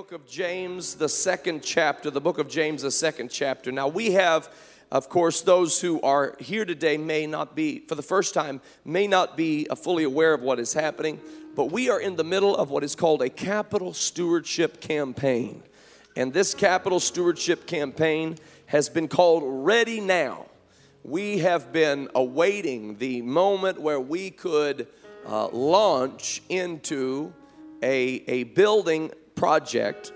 book of James, the second chapter, the book of James, the second chapter. Now, we have, of course, those who are here today may not be, for the first time, may not be uh, fully aware of what is happening, but we are in the middle of what is called a capital stewardship campaign. And this capital stewardship campaign has been called Ready Now. We have been awaiting the moment where we could uh, launch into a, a building project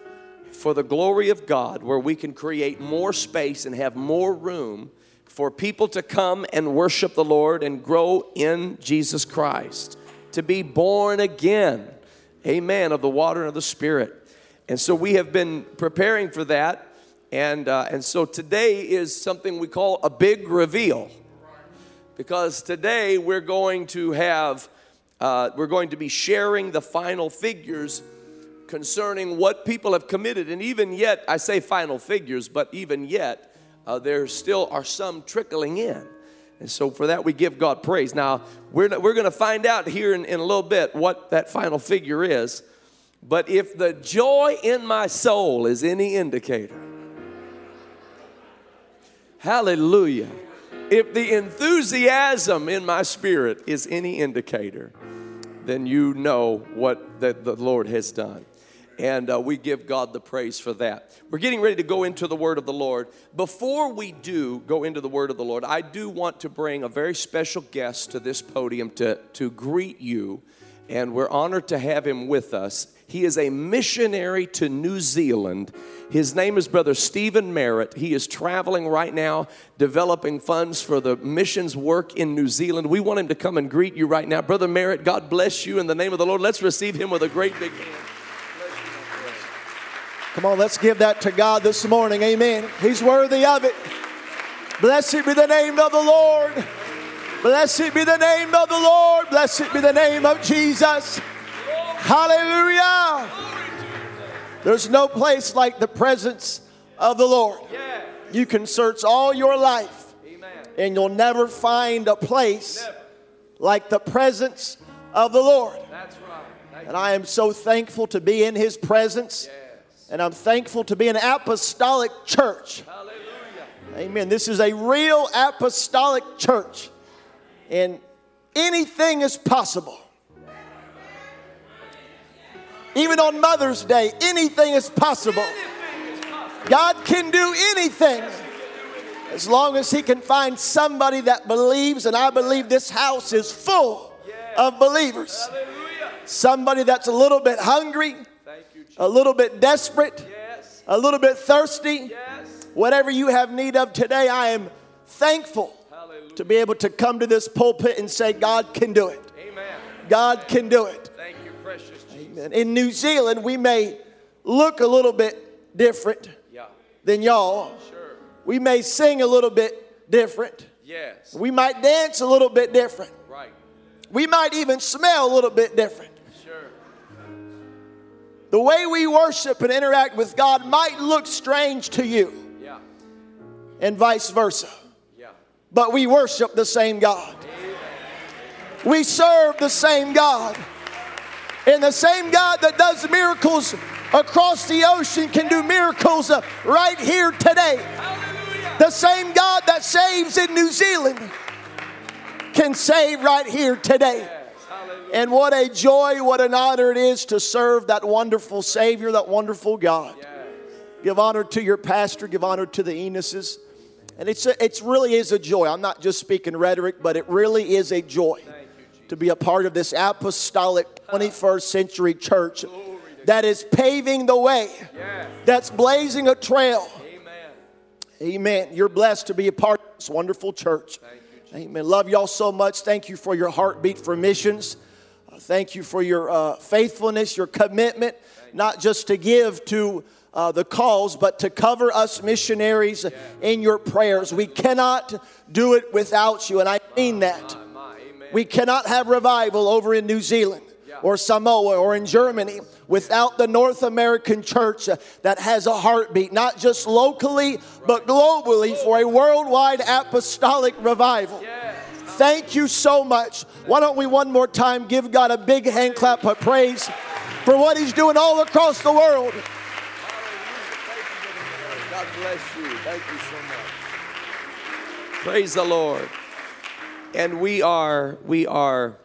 for the glory of God where we can create more space and have more room for people to come and worship the Lord and grow in Jesus Christ, to be born again, amen, of the water and of the Spirit. And so we have been preparing for that. And, uh, and so today is something we call a big reveal. Because today we're going to have, uh, we're going to be sharing the final figures concerning what people have committed. And even yet, I say final figures, but even yet, uh, there still are some trickling in. And so for that, we give God praise. Now, we're, we're going to find out here in, in a little bit what that final figure is. But if the joy in my soul is any indicator, hallelujah. If the enthusiasm in my spirit is any indicator, then you know what the, the Lord has done and uh, we give God the praise for that. We're getting ready to go into the Word of the Lord. Before we do go into the Word of the Lord, I do want to bring a very special guest to this podium to, to greet you, and we're honored to have him with us. He is a missionary to New Zealand. His name is Brother Stephen Merritt. He is traveling right now, developing funds for the missions work in New Zealand. We want him to come and greet you right now. Brother Merritt, God bless you in the name of the Lord. Let's receive him with a great big hand. Come on, let's give that to God this morning. Amen. He's worthy of it. Blessed be the name of the Lord. Blessed be the name of the Lord. Blessed be the name of Jesus. Hallelujah. There's no place like the presence of the Lord. You can search all your life and you'll never find a place like the presence of the Lord. And I am so thankful to be in His presence. And I'm thankful to be an apostolic church. Hallelujah. Amen. This is a real apostolic church. And anything is possible. Even on Mother's Day, anything is possible. God can do anything as long as He can find somebody that believes. And I believe this house is full of believers. Somebody that's a little bit hungry a little bit desperate, yes. a little bit thirsty, yes. whatever you have need of today, I am thankful Hallelujah. to be able to come to this pulpit and say, God can do it. Amen. God Amen. can do it. Thank you, precious Jesus. Amen. In New Zealand, we may look a little bit different yeah. than y'all. Sure. We may sing a little bit different. Yes. We might dance a little bit different. Right. We might even smell a little bit different. The way we worship and interact with God might look strange to you, yeah. and vice versa. Yeah. But we worship the same God. Amen. We serve the same God. And the same God that does miracles across the ocean can do miracles uh, right here today. Hallelujah. The same God that saves in New Zealand can save right here today. And what a joy, what an honor it is to serve that wonderful Savior, that wonderful God. Yes. Give honor to your pastor, give honor to the Enuses. And it's, a, it's really is a joy. I'm not just speaking rhetoric, but it really is a joy you, to be a part of this apostolic 21st century church that is paving the way, yes. that's blazing a trail. Amen. Amen. You're blessed to be a part of this wonderful church. Amen. Love y'all so much. Thank you for your heartbeat for missions. Thank you for your uh, faithfulness, your commitment, not just to give to uh, the cause, but to cover us missionaries in your prayers. We cannot do it without you, and I mean that. We cannot have revival over in New Zealand or Samoa or in Germany without the North American church that has a heartbeat, not just locally, but globally for a worldwide apostolic revival. Thank you so much. Why don't we one more time give God a big hand clap of praise for what He's doing all across the world? God bless you. Thank you so much. Praise the Lord. And we are we are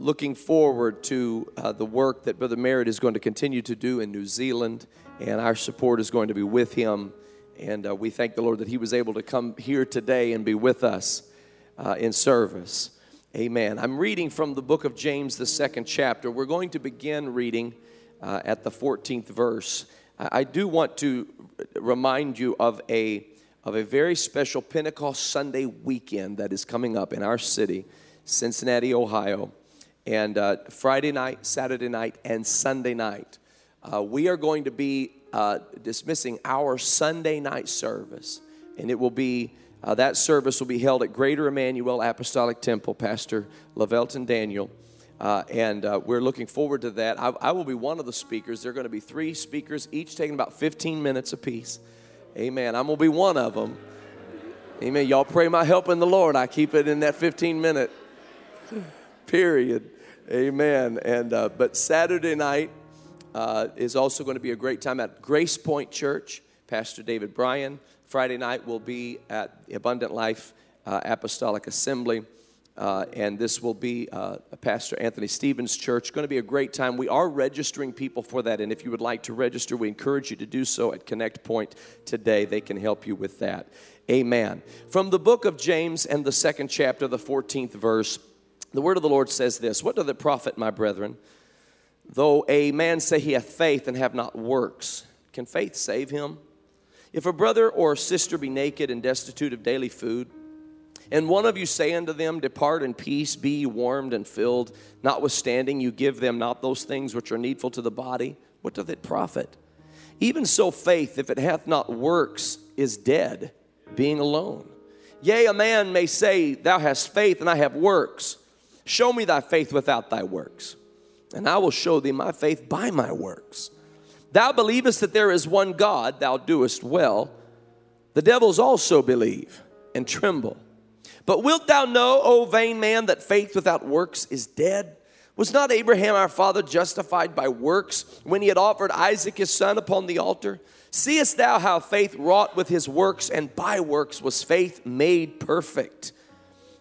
looking forward to uh, the work that Brother Merritt is going to continue to do in New Zealand, and our support is going to be with him. And uh, we thank the Lord that he was able to come here today and be with us uh, in service. Amen. I'm reading from the book of James, the second chapter. We're going to begin reading uh, at the 14th verse. I do want to remind you of a, of a very special Pentecost Sunday weekend that is coming up in our city, Cincinnati, Ohio. And uh, Friday night, Saturday night, and Sunday night, uh, we are going to be uh, dismissing our Sunday night service. And it will be, uh, that service will be held at Greater Emmanuel Apostolic Temple, Pastor Lavelton Daniel. Uh, and uh, we're looking forward to that. I, I, will be one of the speakers. There are going to be three speakers, each taking about 15 minutes apiece. Amen. I'm going to be one of them. Amen. Y'all pray my help in the Lord. I keep it in that 15 minute period. Amen. And uh, but Saturday night uh, is also going to be a great time at Grace Point Church. Pastor David Bryan. Friday night will be at Abundant Life uh, Apostolic Assembly. Uh, and this will be uh, Pastor Anthony Stevens' church. Going to be a great time. We are registering people for that, and if you would like to register, we encourage you to do so at Connect Point today. They can help you with that. Amen. From the book of James and the second chapter, the 14th verse, the word of the Lord says this What doth it profit, my brethren, though a man say he hath faith and have not works? Can faith save him? If a brother or a sister be naked and destitute of daily food, and one of you say unto them, Depart in peace, be warmed and filled, notwithstanding you give them not those things which are needful to the body, what doth it profit? Even so, faith, if it hath not works, is dead, being alone. Yea, a man may say, Thou hast faith, and I have works. Show me thy faith without thy works, and I will show thee my faith by my works. Thou believest that there is one God, thou doest well. The devils also believe and tremble. But wilt thou know, O vain man, that faith without works is dead? Was not Abraham our father justified by works when he had offered Isaac his son upon the altar? Seest thou how faith wrought with his works, and by works was faith made perfect?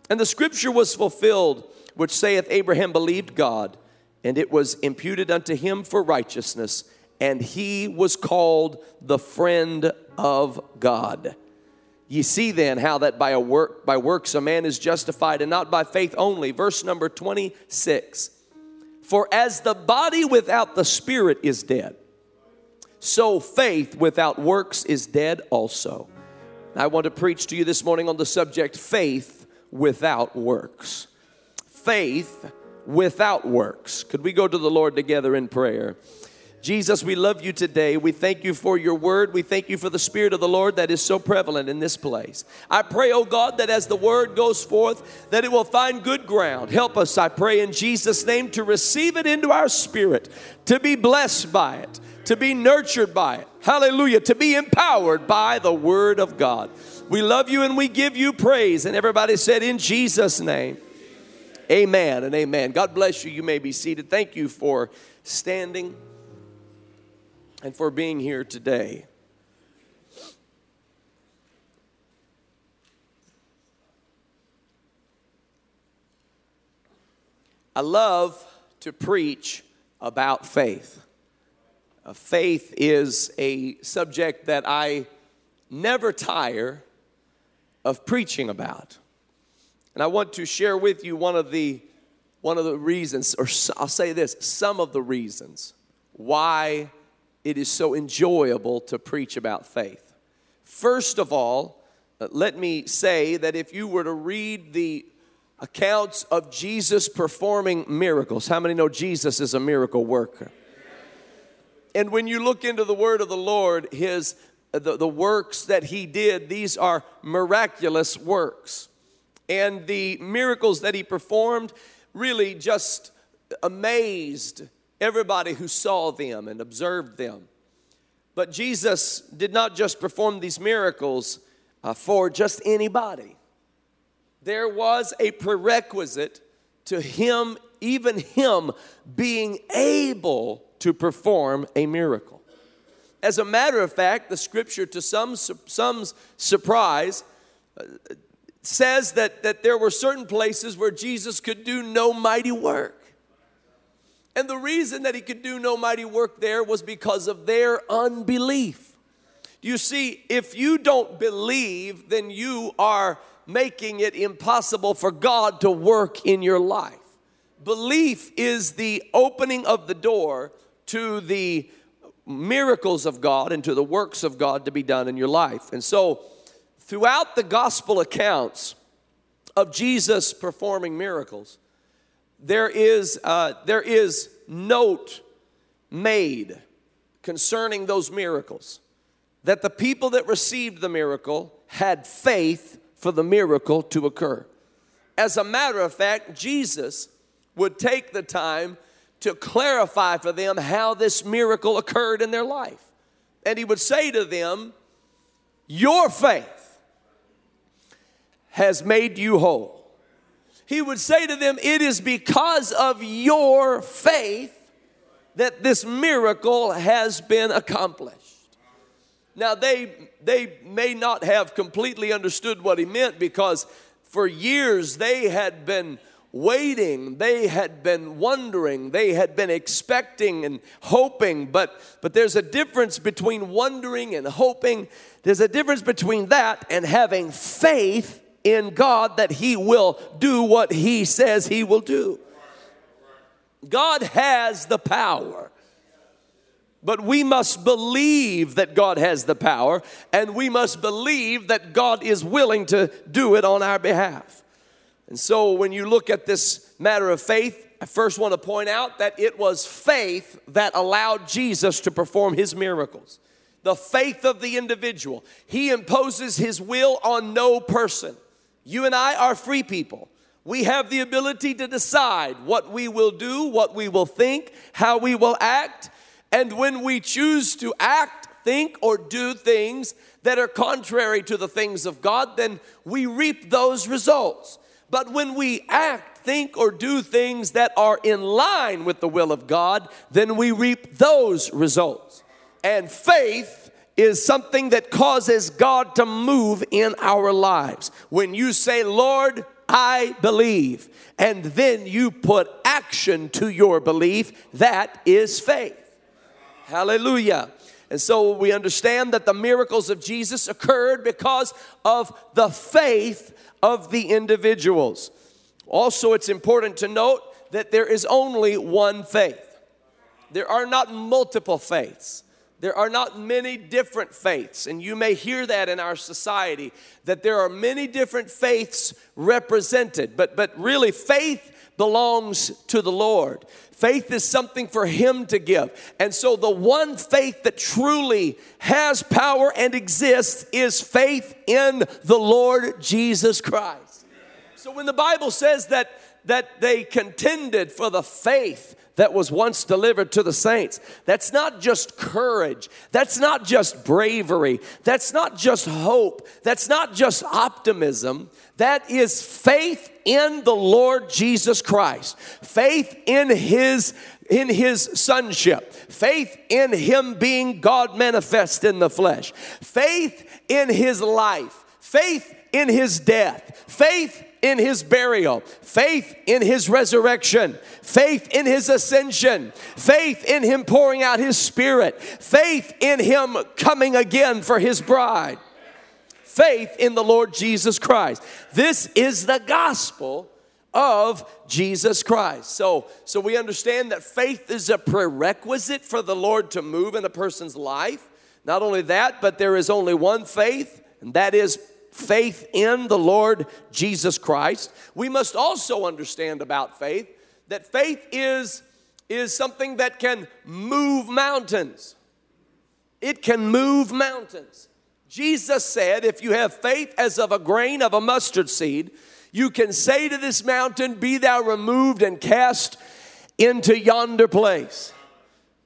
And the scripture was fulfilled, which saith, Abraham believed God, and it was imputed unto him for righteousness, and he was called the friend of God. Ye see then how that by a work by works a man is justified and not by faith only. Verse number 26. For as the body without the spirit is dead, so faith without works is dead also. I want to preach to you this morning on the subject faith without works. Faith without works. Could we go to the Lord together in prayer? Jesus, we love you today. We thank you for your word. We thank you for the Spirit of the Lord that is so prevalent in this place. I pray, oh God, that as the word goes forth, that it will find good ground. Help us, I pray, in Jesus' name, to receive it into our spirit, to be blessed by it, to be nurtured by it. Hallelujah. To be empowered by the word of God. We love you and we give you praise. And everybody said, in Jesus' name. Amen and amen. God bless you. You may be seated. Thank you for standing and for being here today. I love to preach about faith. Uh, faith is a subject that I never tire of preaching about. And I want to share with you one of the one of the reasons or I'll say this, some of the reasons why it is so enjoyable to preach about faith. First of all, uh, let me say that if you were to read the accounts of Jesus performing miracles, how many know Jesus is a miracle worker? And when you look into the word of the Lord, his uh, the, the works that he did, these are miraculous works. And the miracles that he performed really just amazed everybody who saw them and observed them. But Jesus did not just perform these miracles uh, for just anybody. There was a prerequisite to him, even him, being able to perform a miracle. As a matter of fact, the scripture, to some, some surprise, uh, says that, that there were certain places where Jesus could do no mighty work. And the reason that he could do no mighty work there was because of their unbelief. You see, if you don't believe, then you are making it impossible for God to work in your life. Belief is the opening of the door to the miracles of God and to the works of God to be done in your life. And so, throughout the gospel accounts of Jesus performing miracles, there is, uh, there is note made concerning those miracles that the people that received the miracle had faith for the miracle to occur. As a matter of fact, Jesus would take the time to clarify for them how this miracle occurred in their life. And he would say to them, Your faith has made you whole. He would say to them, It is because of your faith that this miracle has been accomplished. Now, they, they may not have completely understood what he meant because for years they had been waiting they had been wondering they had been expecting and hoping but but there's a difference between wondering and hoping there's a difference between that and having faith in God that he will do what he says he will do God has the power but we must believe that God has the power, and we must believe that God is willing to do it on our behalf. And so, when you look at this matter of faith, I first want to point out that it was faith that allowed Jesus to perform his miracles. The faith of the individual. He imposes his will on no person. You and I are free people. We have the ability to decide what we will do, what we will think, how we will act and when we choose to act, think, or do things that are contrary to the things of God, then we reap those results. But when we act, think, or do things that are in line with the will of God, then we reap those results. And faith is something that causes God to move in our lives. When you say, Lord, I believe, and then you put action to your belief, that is faith. Hallelujah. And so we understand that the miracles of Jesus occurred because of the faith of the individuals. Also, it's important to note that there is only one faith. There are not multiple faiths. There are not many different faiths, and you may hear that in our society that there are many different faiths represented, but, but really, faith belongs to the Lord. Faith is something for Him to give. And so, the one faith that truly has power and exists is faith in the Lord Jesus Christ. So, when the Bible says that, that they contended for the faith, that was once delivered to the saints. That's not just courage. That's not just bravery. That's not just hope. That's not just optimism. That is faith in the Lord Jesus Christ. Faith in his in his sonship. Faith in him being God manifest in the flesh. Faith in his life. Faith in his death. Faith in his burial, faith in his resurrection, faith in his ascension, faith in him pouring out his spirit, faith in him coming again for his bride, faith in the Lord Jesus Christ. This is the gospel of Jesus Christ. So, so we understand that faith is a prerequisite for the Lord to move in a person's life. Not only that, but there is only one faith, and that is faith in the Lord Jesus Christ, we must also understand about faith that faith is, is something that can move mountains. It can move mountains. Jesus said, if you have faith as of a grain of a mustard seed, you can say to this mountain, Be thou removed and cast into yonder place.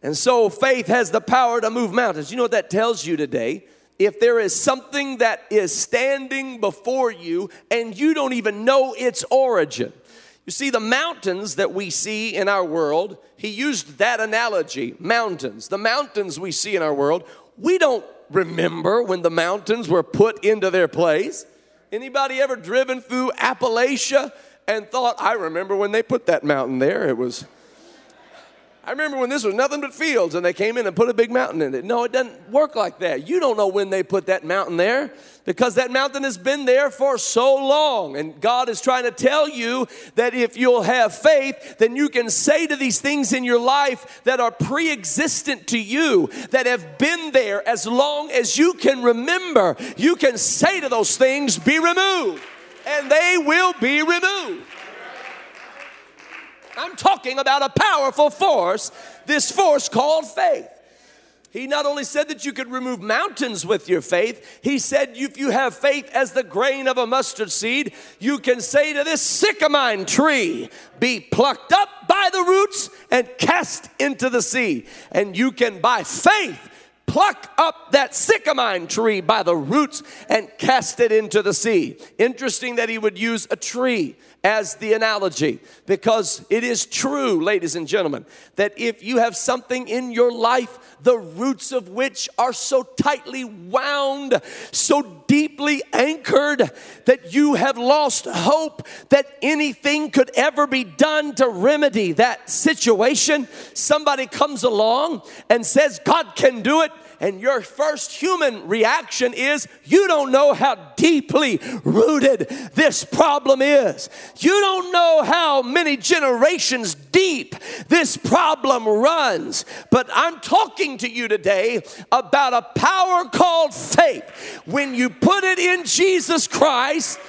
And so faith has the power to move mountains. You know what that tells you today? If there is something that is standing before you and you don't even know its origin, You see, the mountains that we see in our world, he used that analogy mountains. The mountains we see in our world, we don't remember when the mountains were put into their place. Anybody ever driven through Appalachia and thought, I remember when they put that mountain there? It was I remember when this was nothing but fields and they came in and put a big mountain in it. No, it doesn't work like that. You don't know when they put that mountain there because that mountain has been there for so long. And God is trying to tell you that if you'll have faith, then you can say to these things in your life that are pre existent to you, that have been there as long as you can remember, you can say to those things, be removed, and they will be removed. I'm talking about a powerful force, this force called faith. He not only said that you could remove mountains with your faith, he said if you have faith as the grain of a mustard seed, you can say to this sycamine tree, be plucked up by the roots and cast into the sea. And you can, by faith, pluck up that sycamine tree by the roots and cast it into the sea. Interesting that he would use a tree as the analogy because it is true, ladies and gentlemen, that if you have something in your life, the roots of which are so tightly wound, so deeply anchored, that you have lost hope that anything could ever be done to remedy that situation, somebody comes along and says, God can do it and your first human reaction is you don't know how deeply rooted this problem is. You don't know how many generations deep this problem runs. But I'm talking to you today about a power called faith. When you put it in Jesus Christ,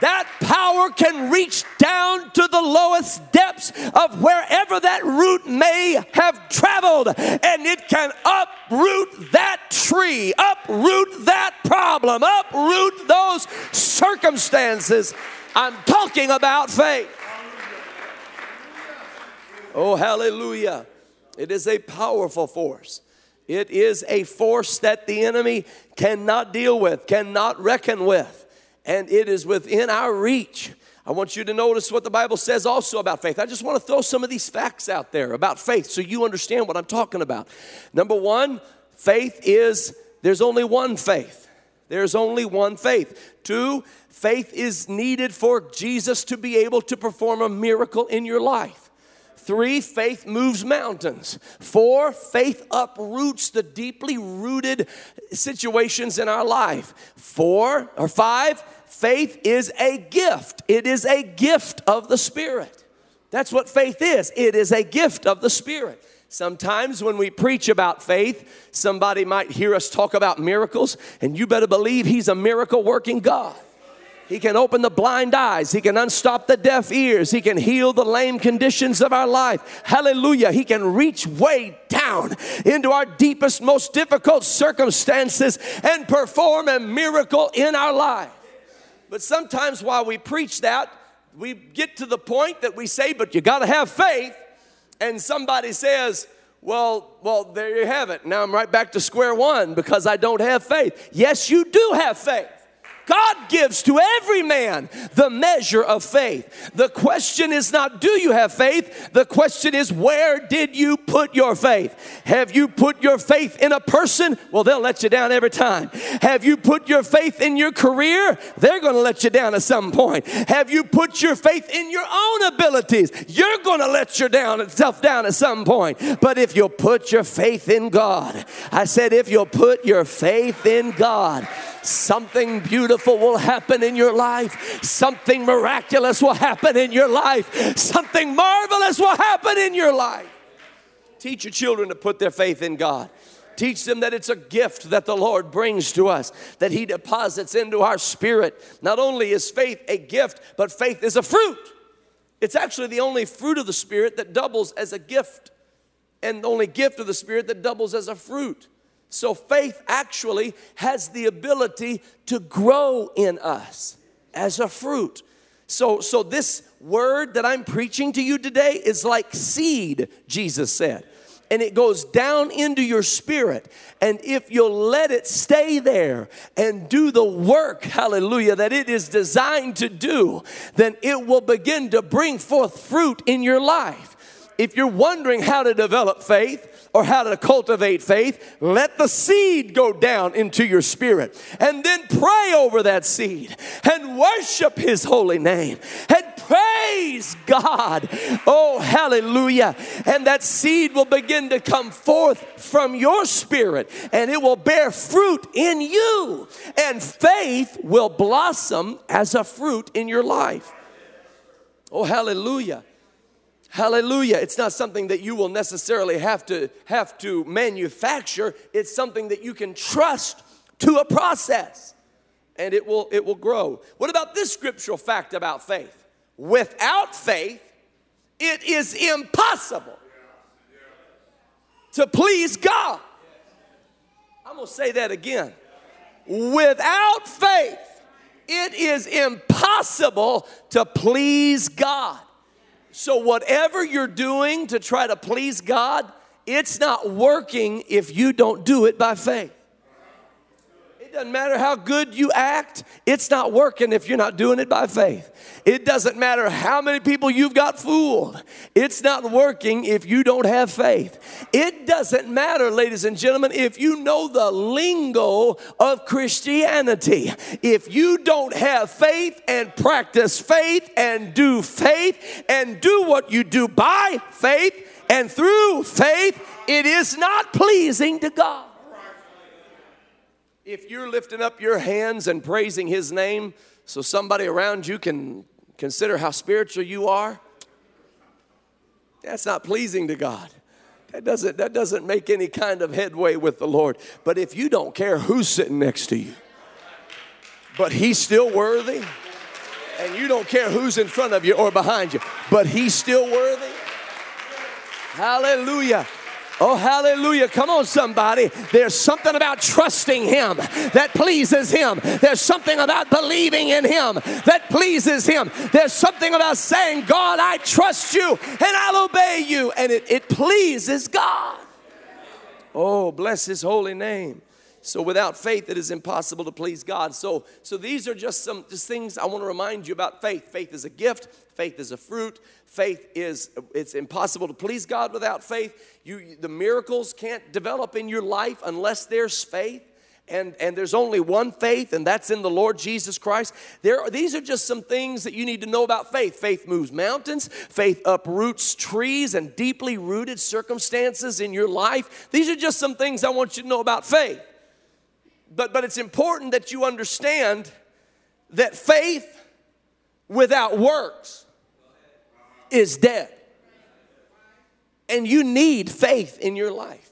that power can reach down to the lowest depths of wherever that root may have traveled, and it can uproot that tree, uproot that problem, uproot those circumstances. I'm talking about faith. Oh, hallelujah. It is a powerful force. It is a force that the enemy cannot deal with, cannot reckon with and it is within our reach. I want you to notice what the Bible says also about faith. I just want to throw some of these facts out there about faith so you understand what I'm talking about. Number one, faith is there's only one faith. There's only one faith. Two, faith is needed for Jesus to be able to perform a miracle in your life. Three, faith moves mountains. Four, faith uproots the deeply rooted situations in our life. Four or five, faith is a gift. It is a gift of the Spirit. That's what faith is. It is a gift of the Spirit. Sometimes when we preach about faith, somebody might hear us talk about miracles, and you better believe He's a miracle working God. He can open the blind eyes. He can unstop the deaf ears. He can heal the lame conditions of our life. Hallelujah. He can reach way down into our deepest, most difficult circumstances and perform a miracle in our life. But sometimes while we preach that, we get to the point that we say, but you got to have faith. And somebody says, well, well, there you have it. Now I'm right back to square one because I don't have faith. Yes, you do have faith. God gives to every man the measure of faith. The question is not, do you have faith? The question is, where did you put your faith? Have you put your faith in a person? Well, they'll let you down every time. Have you put your faith in your career? They're going to let you down at some point. Have you put your faith in your own abilities? You're going to let yourself down at some point. But if you'll put your faith in God, I said, if you'll put your faith in God, something beautiful will happen in your life, something miraculous will happen in your life, something marvelous will happen in your life. Teach your children to put their faith in God. Teach them that it's a gift that the Lord brings to us, that He deposits into our spirit. Not only is faith a gift, but faith is a fruit. It's actually the only fruit of the Spirit that doubles as a gift, and the only gift of the Spirit that doubles as a fruit. So faith actually has the ability to grow in us as a fruit. So, so this word that I'm preaching to you today is like seed, Jesus said. and it goes down into your spirit. And if you'll let it stay there and do the work, hallelujah, that it is designed to do, then it will begin to bring forth fruit in your life. If you're wondering how to develop faith, or how to cultivate faith, let the seed go down into your spirit. And then pray over that seed and worship His holy name and praise God. Oh, hallelujah. And that seed will begin to come forth from your spirit and it will bear fruit in you. And faith will blossom as a fruit in your life. Oh, hallelujah. Hallelujah. It's not something that you will necessarily have to have to manufacture. It's something that you can trust to a process and it will it will grow. What about this scriptural fact about faith? Without faith, it is impossible to please God. I'm going to say that again. Without faith, it is impossible to please God. So, whatever you're doing to try to please God, it's not working if you don't do it by faith. It doesn't matter how good you act, it's not working if you're not doing it by faith. It doesn't matter how many people you've got fooled, it's not working if you don't have faith. It doesn't matter, ladies and gentlemen, if you know the lingo of Christianity. If you don't have faith and practice faith and do faith and do what you do by faith and through faith, it is not pleasing to God. If you're lifting up your hands and praising His name so somebody around you can consider how spiritual you are, that's not pleasing to God. That doesn't, that doesn't make any kind of headway with the Lord. But if you don't care who's sitting next to you, but He's still worthy, and you don't care who's in front of you or behind you, but He's still worthy, hallelujah. Oh, hallelujah. Come on, somebody. There's something about trusting Him that pleases Him. There's something about believing in Him that pleases Him. There's something about saying, God, I trust you and I'll obey you. And it, it pleases God. Oh, bless His holy name. So without faith, it is impossible to please God. So, so these are just some just things I want to remind you about faith. Faith is a gift. Faith is a fruit. Faith is it's impossible to please God without faith. You the miracles can't develop in your life unless there's faith. And, and there's only one faith, and that's in the Lord Jesus Christ. There are, these are just some things that you need to know about faith. Faith moves mountains, faith uproots trees and deeply rooted circumstances in your life. These are just some things I want you to know about faith. But, but it's important that you understand that faith without works is dead. And you need faith in your life.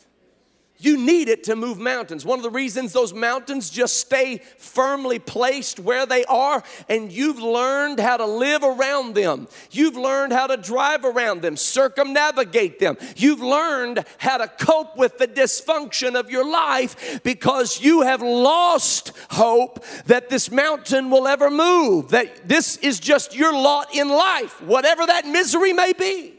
You need it to move mountains. One of the reasons those mountains just stay firmly placed where they are, and you've learned how to live around them. You've learned how to drive around them, circumnavigate them. You've learned how to cope with the dysfunction of your life because you have lost hope that this mountain will ever move, that this is just your lot in life, whatever that misery may be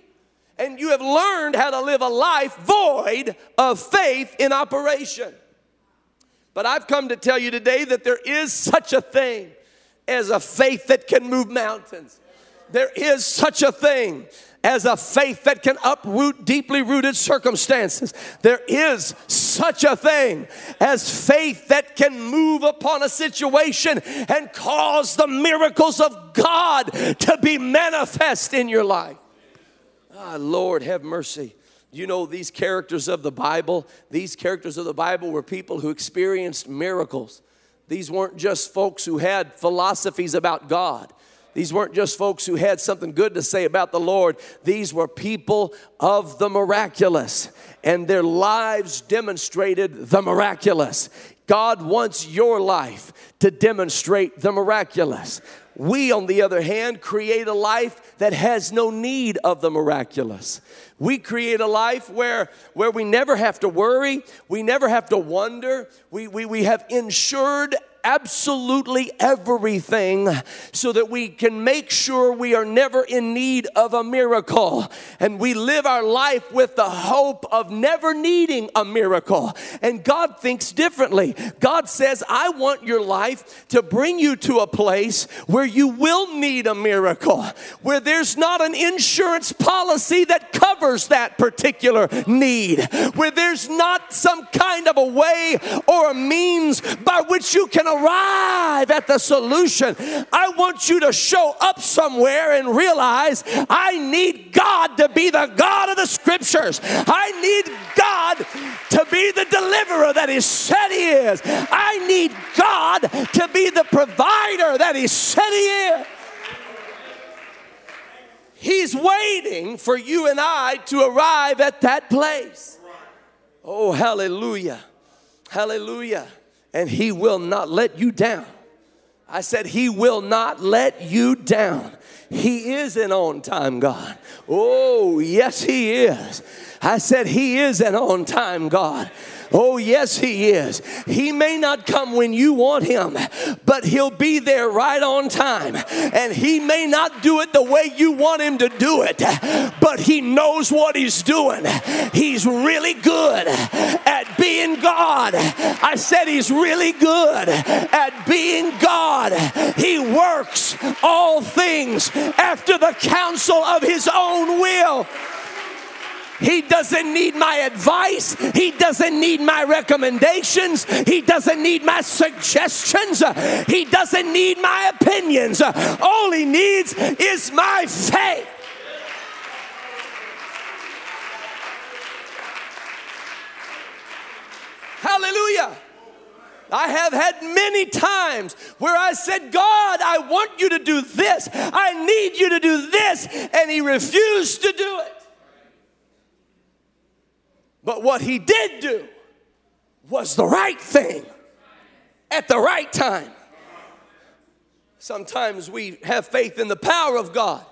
and you have learned how to live a life void of faith in operation. But I've come to tell you today that there is such a thing as a faith that can move mountains. There is such a thing as a faith that can uproot deeply rooted circumstances. There is such a thing as faith that can move upon a situation and cause the miracles of God to be manifest in your life. Ah, Lord, have mercy. You know, these characters of the Bible, these characters of the Bible were people who experienced miracles. These weren't just folks who had philosophies about God. These weren't just folks who had something good to say about the Lord. These were people of the miraculous, and their lives demonstrated the miraculous. God wants your life to demonstrate the miraculous. We, on the other hand, create a life that has no need of the miraculous. We create a life where, where we never have to worry, we never have to wonder, we, we, we have insured absolutely everything so that we can make sure we are never in need of a miracle. And we live our life with the hope of never needing a miracle. And God thinks differently. God says, I want your life to bring you to a place where you will need a miracle, where there's not an insurance policy that covers that particular need, where there's not some kind of a way or a means by which you can arrive at the solution. I want you to show up somewhere and realize I need God to be the God of the scriptures. I need God to be the deliverer that He said He is. I need God to be the provider that He said He is. He's waiting for you and I to arrive at that place. Oh, hallelujah. Hallelujah. And He will not let you down. I said, He will not let you down. He is an on time God. Oh, yes, He is. I said, He is an on time God. Oh, yes, He is. He may not come when you want Him, but He'll be there right on time. And He may not do it the way you want Him to do it, but He knows what He's doing. He's really good at being God. I said He's really good at being God. He works all things after the counsel of His own will. He doesn't need my advice. He doesn't need my recommendations. He doesn't need my suggestions. He doesn't need my opinions. All he needs is my faith. Hallelujah. I have had many times where I said, God, I want you to do this. I need you to do this. And he refused to do it. But what he did do was the right thing at the right time. Sometimes we have faith in the power of God,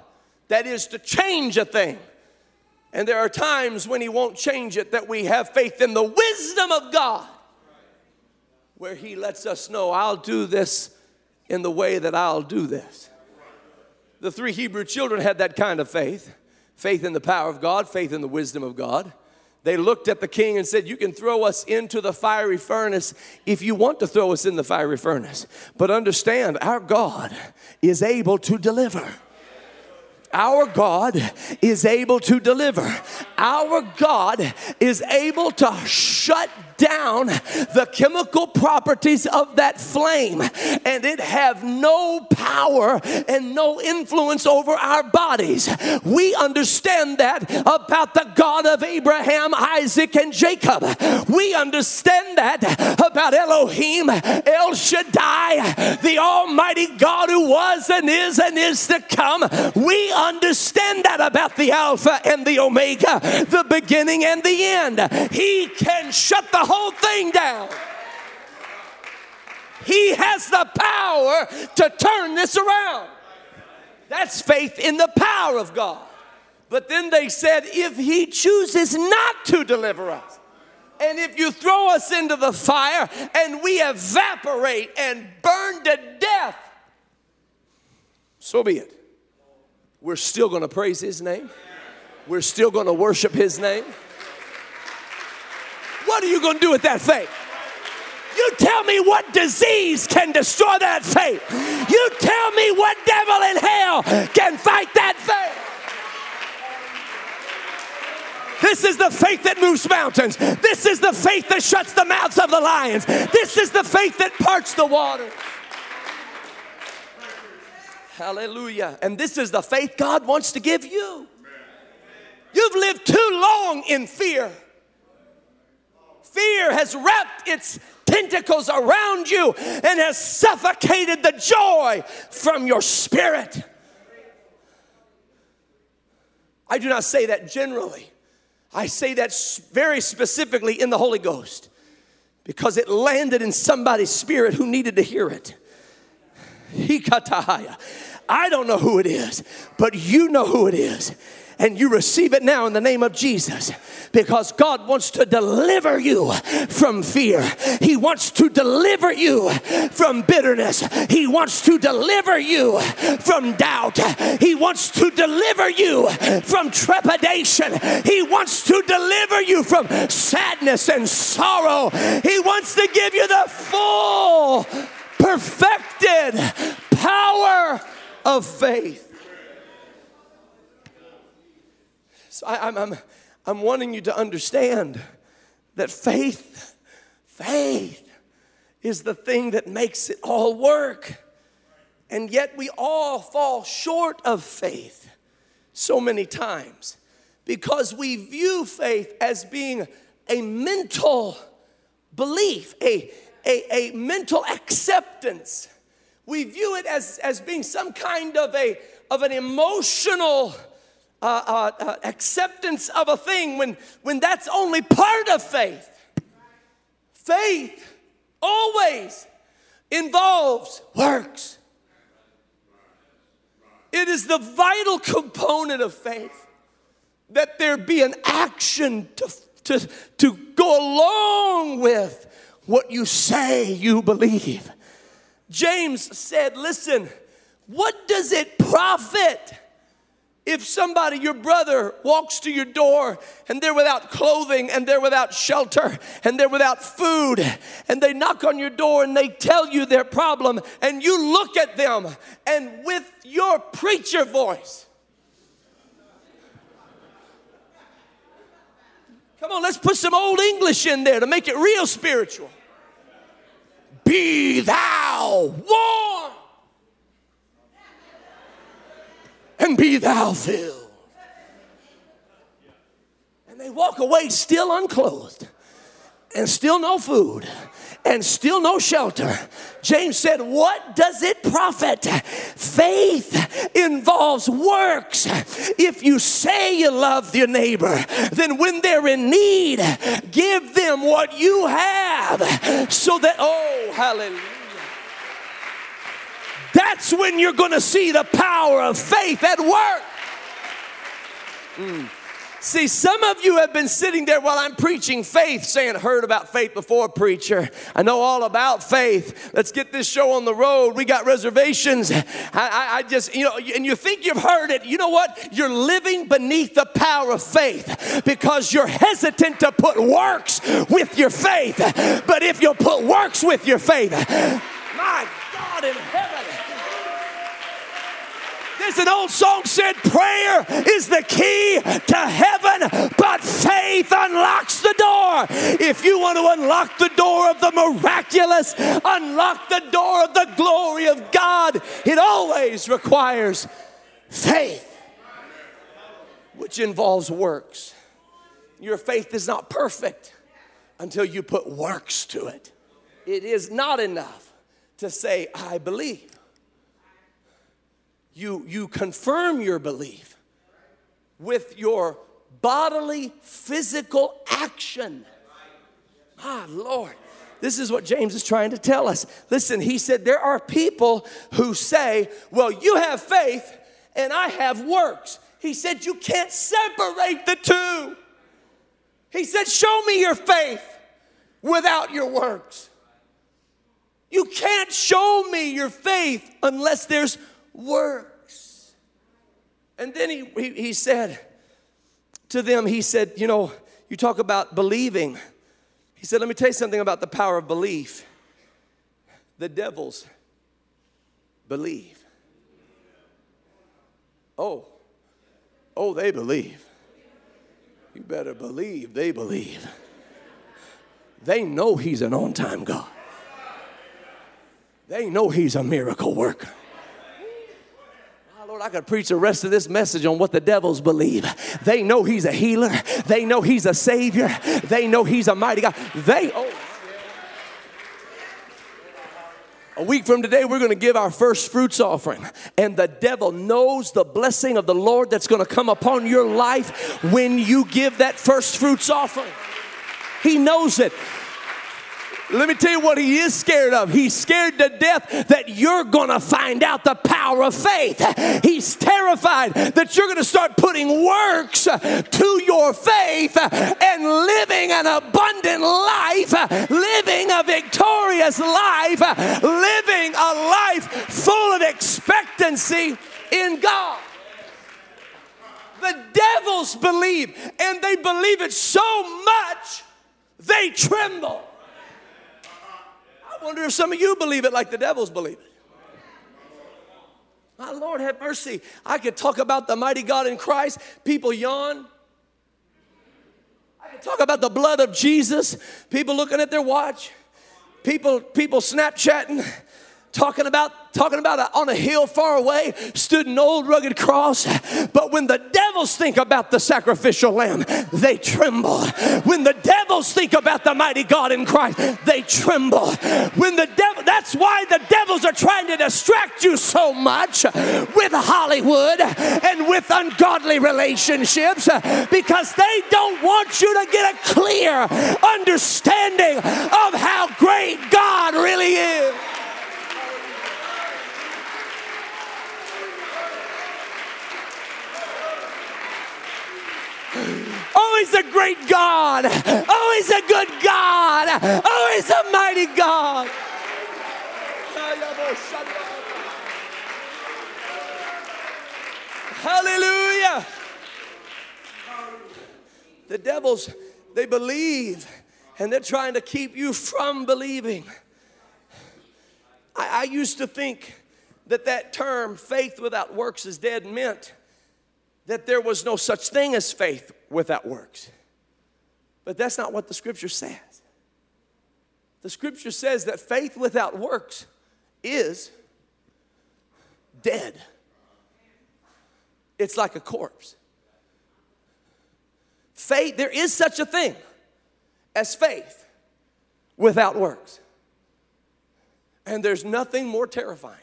that is to change a thing. And there are times when he won't change it that we have faith in the wisdom of God, where he lets us know, I'll do this in the way that I'll do this. The three Hebrew children had that kind of faith faith in the power of God, faith in the wisdom of God they looked at the king and said, You can throw us into the fiery furnace if you want to throw us in the fiery furnace. But understand, our God is able to deliver. Our God is able to deliver. Our God is able to shut down the chemical properties of that flame and it have no power and no influence over our bodies. We understand that about the God of Abraham, Isaac, and Jacob. We understand that about Elohim, El Shaddai, the Almighty God who was and is and is to come. We understand that about the Alpha and the Omega, the beginning and the end. He can shut the whole thing down. He has the power to turn this around. That's faith in the power of God. But then they said, if he chooses not to deliver us, and if you throw us into the fire and we evaporate and burn to death, so be it. We're still going to praise his name. We're still going to worship his name. What are you going to do with that faith? You tell me what disease can destroy that faith. You tell me what devil in hell can fight that faith. This is the faith that moves mountains. This is the faith that shuts the mouths of the lions. This is the faith that parts the water. Hallelujah. And this is the faith God wants to give you. You've lived too long in fear. Fear has wrapped its tentacles around you and has suffocated the joy from your spirit. I do not say that generally. I say that very specifically in the Holy Ghost because it landed in somebody's spirit who needed to hear it. I don't know who it is, but you know who it is. And you receive it now in the name of Jesus because God wants to deliver you from fear. He wants to deliver you from bitterness. He wants to deliver you from doubt. He wants to deliver you from trepidation. He wants to deliver you from sadness and sorrow. He wants to give you the full, perfected power of faith. So I, am I'm, I'm, I'm wanting you to understand that faith, faith is the thing that makes it all work. And yet we all fall short of faith so many times because we view faith as being a mental belief, a, a, a mental acceptance. We view it as, as being some kind of, a, of an emotional uh, uh, acceptance of a thing when, when that's only part of faith. Faith always involves works. It is the vital component of faith that there be an action to, to, to go along with what you say you believe. James said, Listen, what does it profit? If somebody, your brother, walks to your door and they're without clothing and they're without shelter and they're without food and they knock on your door and they tell you their problem and you look at them and with your preacher voice, Come on, let's put some old English in there to make it real spiritual. Be thou warm and be thou filled. And they walk away still unclothed and still no food and still no shelter. James said, What does it profit? Faith involves works. If you say you love your neighbor, then when they're in need, give them what you have so that, oh, hallelujah. That's when you're going to see the power of faith at work. Mm. See, some of you have been sitting there while I'm preaching faith, saying, Heard about faith before, preacher. I know all about faith. Let's get this show on the road. We got reservations. I, I, I, just, you know, and you think you've heard it. You know what? You're living beneath the power of faith because you're hesitant to put works with your faith. But if you put works with your faith, my God in heaven, as an old song said, prayer is the key to heaven, but faith unlocks the door. If you want to unlock the door of the miraculous, unlock the door of the glory of God, it always requires faith, which involves works. Your faith is not perfect until you put works to it. It is not enough to say, I believe you, you confirm your belief with your bodily, physical action. Ah, Lord. This is what James is trying to tell us. Listen, he said, There are people who say, Well, you have faith and I have works. He said, You can't separate the two. He said, Show me your faith without your works. You can't show me your faith unless there's works. And then he, he, he said to them, he said, You know, you talk about believing. He said, Let me tell you something about the power of belief. The devils believe. Oh, oh, they believe. You better believe they believe. They know He's an on time God, they know He's a miracle worker. Lord, I could preach the rest of this message on what the devils believe. They know He's a healer, they know He's a Savior, they know He's a mighty God. They, oh, A week from today, we're going to give our first fruits offering. And the devil knows the blessing of the Lord that's going to come upon your life when you give that first fruits offering. He knows it. Let me tell you what he is scared of. He's scared to death that you're going to find out the power of faith. He's terrified that you're going to start putting works to your faith and living an abundant life, living a victorious life, living a life full of expectancy in God. The devils believe, and they believe it so much they tremble. Wonder if some of you believe it like the devils believe it. My Lord, have mercy. I could talk about the mighty God in Christ. People yawn. I could talk about the blood of Jesus. People looking at their watch. People, people Snapchatting talking about talking about a, on a hill far away stood an old rugged cross. But when the devils think about the sacrificial lamb they tremble. When the devils think about the mighty god in christ they tremble. When the devil that's why the devils are trying to distract you so much with hollywood and with ungodly relationships because they don't want you to get a clear understanding of how great god really is Oh, he's a great God. Oh, he's a good God. Oh, he's a mighty God. Hallelujah. The devils, they believe and they're trying to keep you from believing. I, I used to think that that term, faith without works is dead, meant that there was no such thing as faith without works. But that's not what the scripture says. The scripture says that faith without works is dead. It's like a corpse. Faith, there is such a thing as faith without works. And there's nothing more terrifying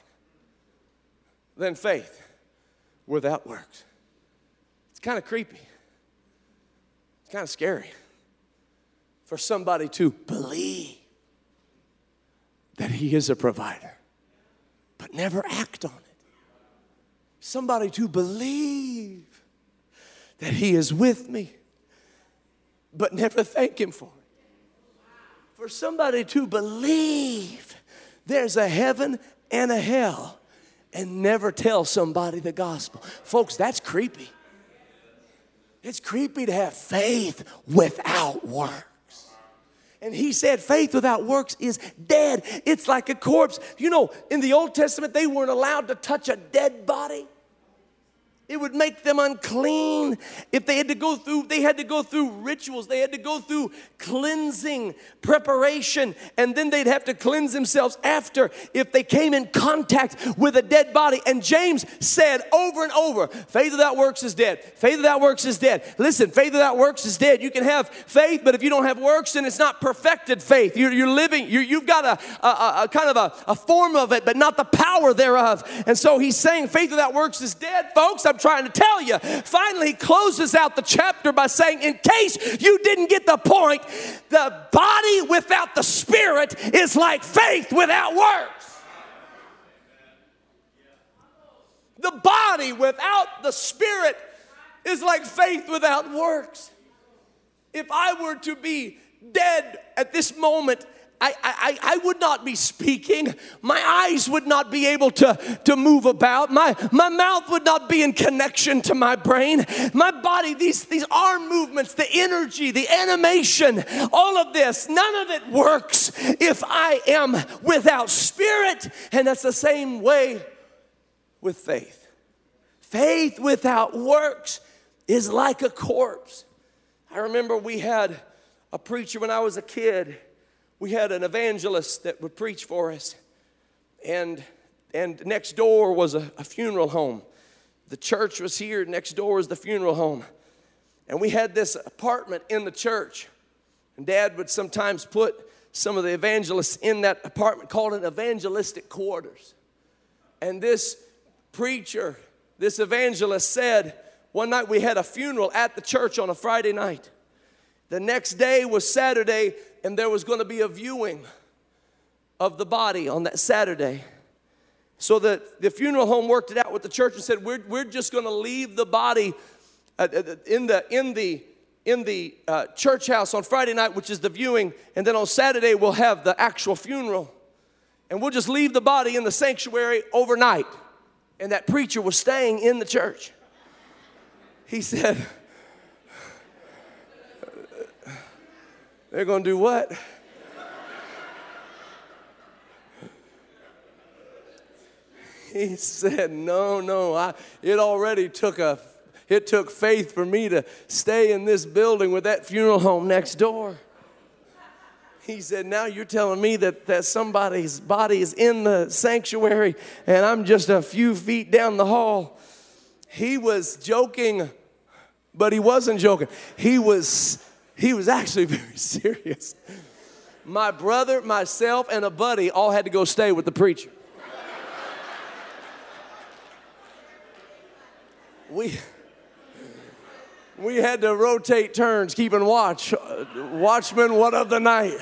than faith without works It's kind of creepy. It's kind of scary for somebody to believe that He is a provider, but never act on it. Somebody to believe that He is with me, but never thank Him for it. For somebody to believe there's a heaven and a hell and never tell somebody the gospel. Folks, that's creepy. It's creepy to have faith without works. And he said, faith without works is dead. It's like a corpse. You know, in the Old Testament, they weren't allowed to touch a dead body. It would make them unclean. If they had to go through, they had to go through rituals. They had to go through cleansing, preparation, and then they'd have to cleanse themselves after if they came in contact with a dead body. And James said over and over, faith without works is dead. Faith without works is dead. Listen, faith without works is dead. You can have faith, but if you don't have works, then it's not perfected faith. You're, you're living, you have got a, a, a, kind of a, a form of it, but not the power thereof. And so he's saying faith without works is dead, folks. I'm trying to tell you. Finally, he closes out the chapter by saying, in case you didn't get the point, the body without the spirit is like faith without works. The body without the spirit is like faith without works. If I were to be dead at this moment, I, I, I would not be speaking. My eyes would not be able to, to move about. My, my mouth would not be in connection to my brain. My body, these, these arm movements, the energy, the animation, all of this, none of it works if I am without spirit. And that's the same way with faith. Faith without works is like a corpse. I remember we had a preacher when I was a kid we had an evangelist that would preach for us. And, and next door was a, a funeral home. The church was here, next door was the funeral home. And we had this apartment in the church. And dad would sometimes put some of the evangelists in that apartment called an evangelistic quarters. And this preacher, this evangelist said, one night we had a funeral at the church on a Friday night. The next day was Saturday and there was going to be a viewing of the body on that Saturday. So that the funeral home worked it out with the church and said, We're, we're just going to leave the body uh, uh, in the, in the, in the uh, church house on Friday night, which is the viewing, and then on Saturday we'll have the actual funeral. And we'll just leave the body in the sanctuary overnight. And that preacher was staying in the church. He said, They're going to do what? he said, No, no, I, it already took a it took faith for me to stay in this building with that funeral home next door. He said, Now you're telling me that, that somebody's body is in the sanctuary and I'm just a few feet down the hall. He was joking, but he wasn't joking. He was, he was actually very serious. My brother, myself, and a buddy all had to go stay with the preacher. We, we had to rotate turns, keeping watch. Watchman, what of the night?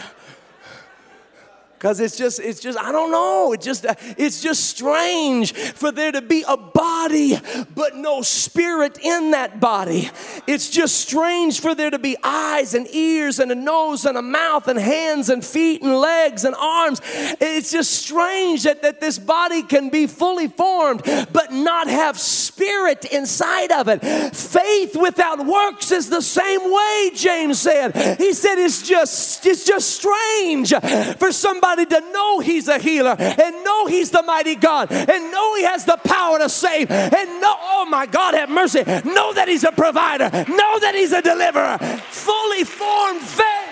Because it's just it's just i don't know. It just it's just strange for there to be a body but no spirit in that body. It's just strange for there to be eyes and ears and a nose and a mouth and hands and feet and legs and arms. It's just strange that, that this body can be fully formed but not have spirit inside of it. Faith without works is the same way james said. He said it's just it's just strange for somebody somebody to know He's a healer and know He's the mighty God and know He has the power to save and know, oh my God, have mercy. Know that He's a provider, know that He's a deliverer. Fully formed faith.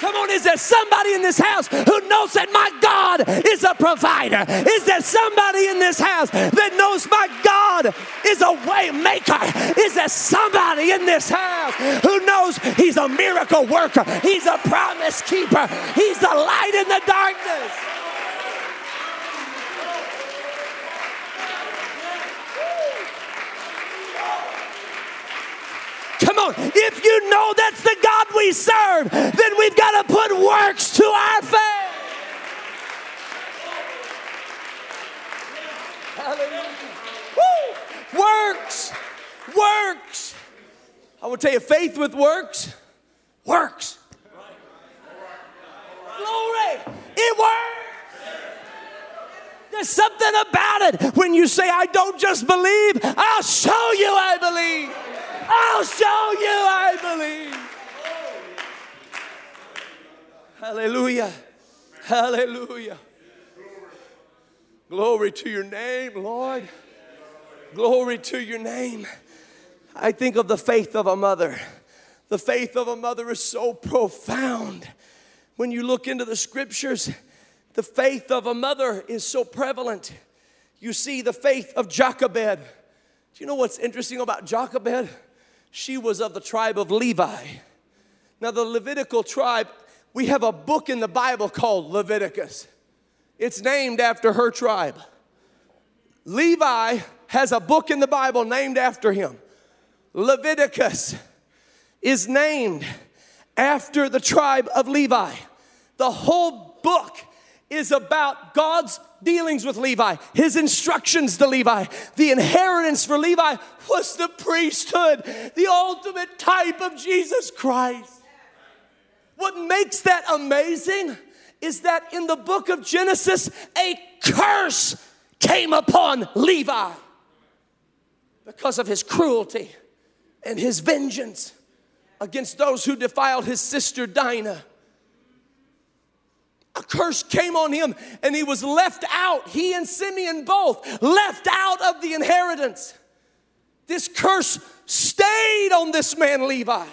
Come on, is there somebody in this house who knows that my God is a provider? Is there somebody in this house that knows my God is a way maker? Is there somebody in this house who knows he's a miracle worker? He's a promise keeper. He's the light in the darkness. Come on, if you know that's the God we serve, then we've got to put works to our faith. Hallelujah. Woo! Works, works. I will tell you, faith with works, works. Glory, it works. There's something about it when you say, I don't just believe, I'll show you I believe. I'll show you I believe. Hallelujah. Hallelujah. Glory to your name, Lord. Glory to your name. I think of the faith of a mother. The faith of a mother is so profound. When you look into the scriptures, the faith of a mother is so prevalent. You see the faith of Jochebed. Do you know what's interesting about Jochebed? She was of the tribe of Levi. Now, the Levitical tribe, we have a book in the Bible called Leviticus. It's named after her tribe. Levi has a book in the Bible named after him. Leviticus is named after the tribe of Levi. The whole book is about God's dealings with Levi, his instructions to Levi. The inheritance for Levi was the priesthood, the ultimate type of Jesus Christ. What makes that amazing is that in the book of Genesis, a curse came upon Levi because of his cruelty and his vengeance against those who defiled his sister Dinah a curse came on him and he was left out. He and Simeon both left out of the inheritance. This curse stayed on this man, Levi,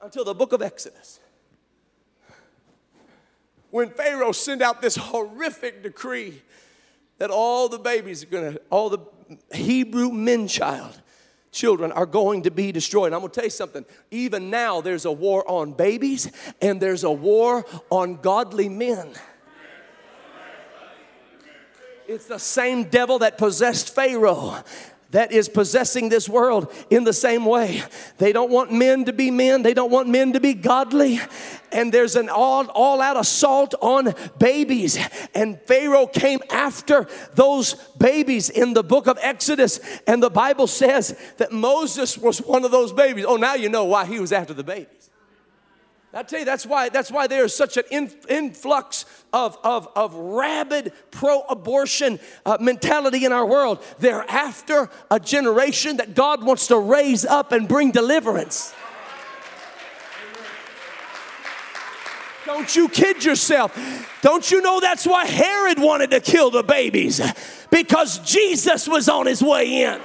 until the book of Exodus. When Pharaoh sent out this horrific decree that all the babies are gonna, all the Hebrew men child children are going to be destroyed. And I'm going to tell you something. Even now, there's a war on babies and there's a war on godly men. It's the same devil that possessed Pharaoh that is possessing this world in the same way. They don't want men to be men, they don't want men to be godly. And there's an all, all out assault on babies. And Pharaoh came after those babies in the book of Exodus. And the Bible says that Moses was one of those babies. Oh, now you know why he was after the babies. I tell you, that's why, that's why there is such an influx of, of, of rabid pro abortion uh, mentality in our world. They're after a generation that God wants to raise up and bring deliverance. Don't you kid yourself. Don't you know that's why Herod wanted to kill the babies? Because Jesus was on his way in.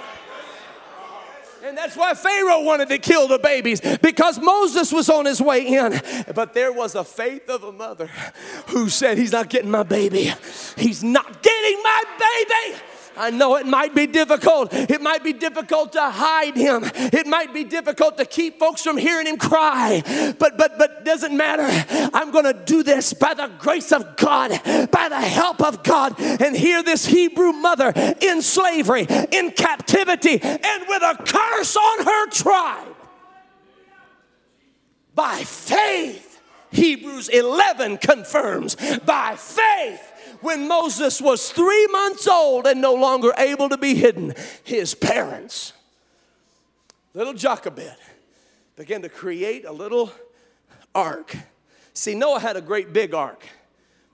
And that's why Pharaoh wanted to kill the babies because Moses was on his way in. But there was a faith of a mother who said, He's not getting my baby. He's not getting my baby. I know it might be difficult. It might be difficult to hide him. It might be difficult to keep folks from hearing him cry. But but but doesn't matter. I'm going to do this by the grace of God, by the help of God. And hear this Hebrew mother in slavery, in captivity, and with a curse on her tribe. By faith, Hebrews 11 confirms, by faith when Moses was three months old and no longer able to be hidden, his parents, little Jochebed, began to create a little ark. See, Noah had a great big ark.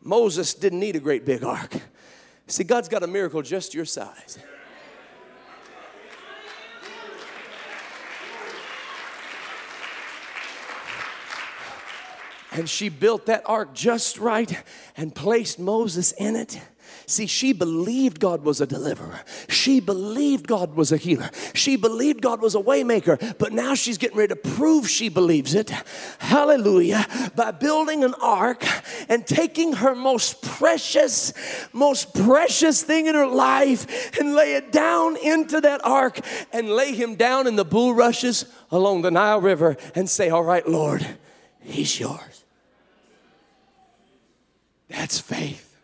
Moses didn't need a great big ark. See, God's got a miracle just your size. And she built that ark just right and placed Moses in it. See, she believed God was a deliverer. She believed God was a healer. She believed God was a waymaker. But now she's getting ready to prove she believes it. Hallelujah. By building an ark and taking her most precious, most precious thing in her life and lay it down into that ark and lay him down in the bulrushes along the Nile River and say, All right, Lord, he's yours. That's faith.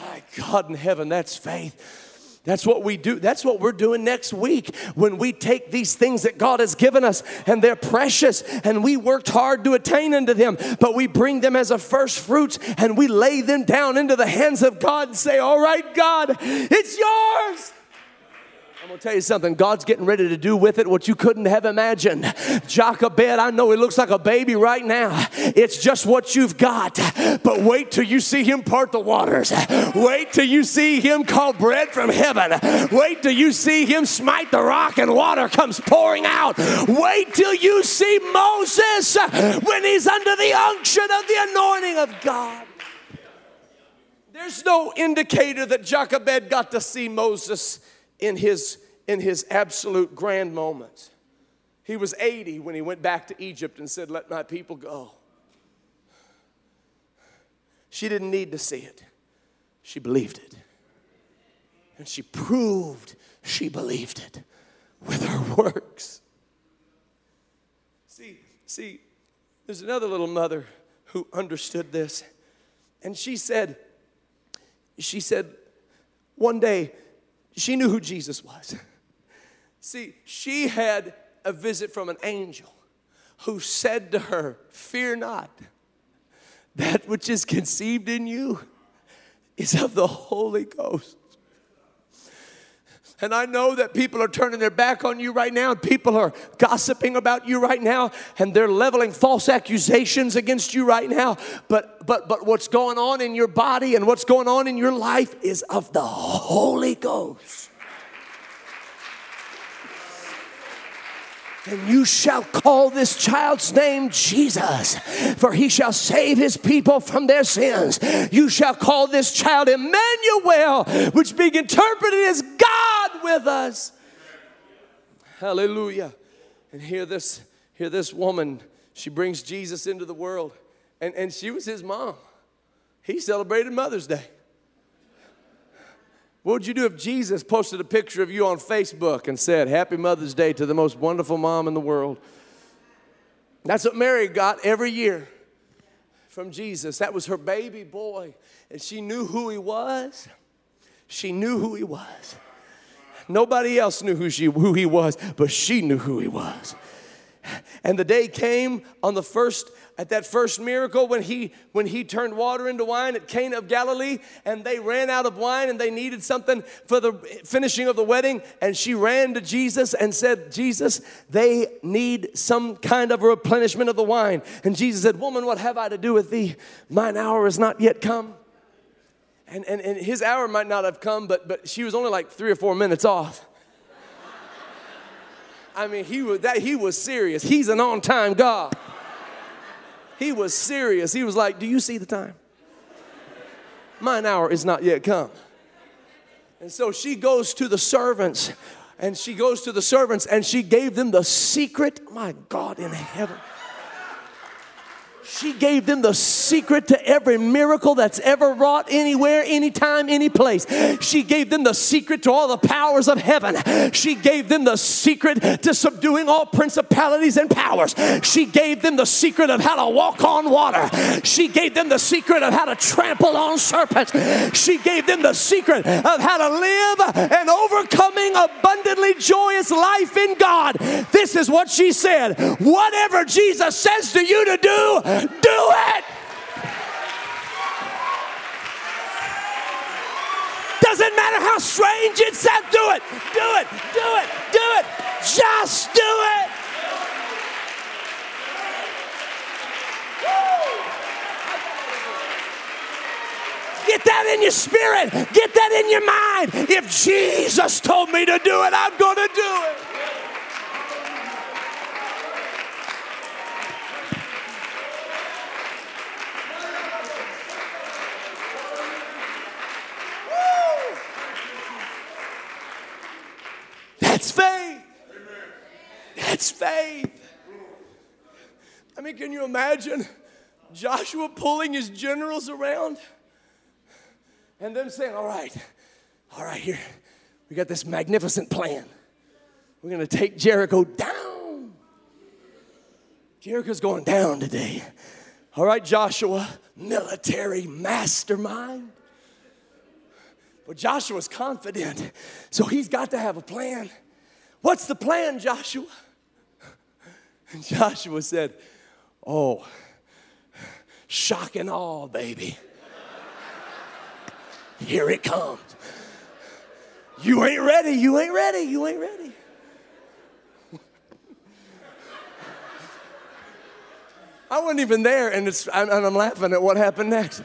My God in heaven, that's faith. That's what we do. That's what we're doing next week when we take these things that God has given us and they're precious and we worked hard to attain unto them, but we bring them as a first fruits and we lay them down into the hands of God and say, All right, God, it's yours. I'm gonna tell you something. God's getting ready to do with it what you couldn't have imagined. Jochebed, I know he looks like a baby right now. It's just what you've got. But wait till you see him part the waters. Wait till you see him call bread from heaven. Wait till you see him smite the rock and water comes pouring out. Wait till you see Moses when he's under the unction of the anointing of God. There's no indicator that Jochebed got to see Moses in his, in his absolute grand moment. He was 80 when he went back to Egypt and said, Let my people go. She didn't need to see it, she believed it. And she proved she believed it with her works. See, see, there's another little mother who understood this. And she said, she said, one day she knew who Jesus was. See, she had a visit from an angel who said to her, Fear not, that which is conceived in you is of the Holy Ghost. And I know that people are turning their back on you right now, people are gossiping about you right now, and they're leveling false accusations against you right now. But but but what's going on in your body and what's going on in your life is of the Holy Ghost. And you shall call this child's name Jesus, for he shall save his people from their sins. You shall call this child Emmanuel, which being interpreted as God with us. Hallelujah. And hear this, hear this woman, she brings Jesus into the world. And, and she was his mom. He celebrated Mother's Day. What would you do if Jesus posted a picture of you on Facebook and said, Happy Mother's Day to the most wonderful mom in the world? That's what Mary got every year from Jesus. That was her baby boy. And she knew who he was. She knew who he was. Nobody else knew who, she, who he was, but she knew who he was. And the day came on the first at that first miracle when he when he turned water into wine at Cana of Galilee and they ran out of wine and they needed something for the finishing of the wedding and she ran to Jesus and said Jesus they need some kind of a replenishment of the wine. And Jesus said woman what have I to do with thee? Mine hour is not yet come and, and, and his hour might not have come but but she was only like three or four minutes off I mean, he was that he was serious. He's an on-time God. He was serious. He was like, Do you see the time? Mine hour is not yet come. And so she goes to the servants, and she goes to the servants, and she gave them the secret, my God in heaven. She gave them the secret to every miracle that's ever wrought anywhere, anytime, any place. She gave them the secret to all the powers of heaven. She gave them the secret to subduing all principalities and powers. She gave them the secret of how to walk on water. She gave them the secret of how to trample on serpents. She gave them the secret of how to live an overcoming, abundantly joyous life in God. This is what she said. Whatever Jesus says to you to do, do it. Doesn't matter how strange it sounds, do it, do it, do it, do it. Just do it. Get that in your spirit. Get that in your mind. If Jesus told me to do it, I'm going to do it. That's faith. That's faith. I mean, can you imagine Joshua pulling his generals around and them saying, All right, all right, here, we got this magnificent plan. We're going to take Jericho down. Jericho's going down today. All right, Joshua, military mastermind. But Joshua's confident, so he's got to have a plan. What's the plan, Joshua? And Joshua said, Oh, shock and awe, baby. Here it comes. You ain't ready, you ain't ready, you ain't ready. I wasn't even there, and, it's, and I'm laughing at what happened next.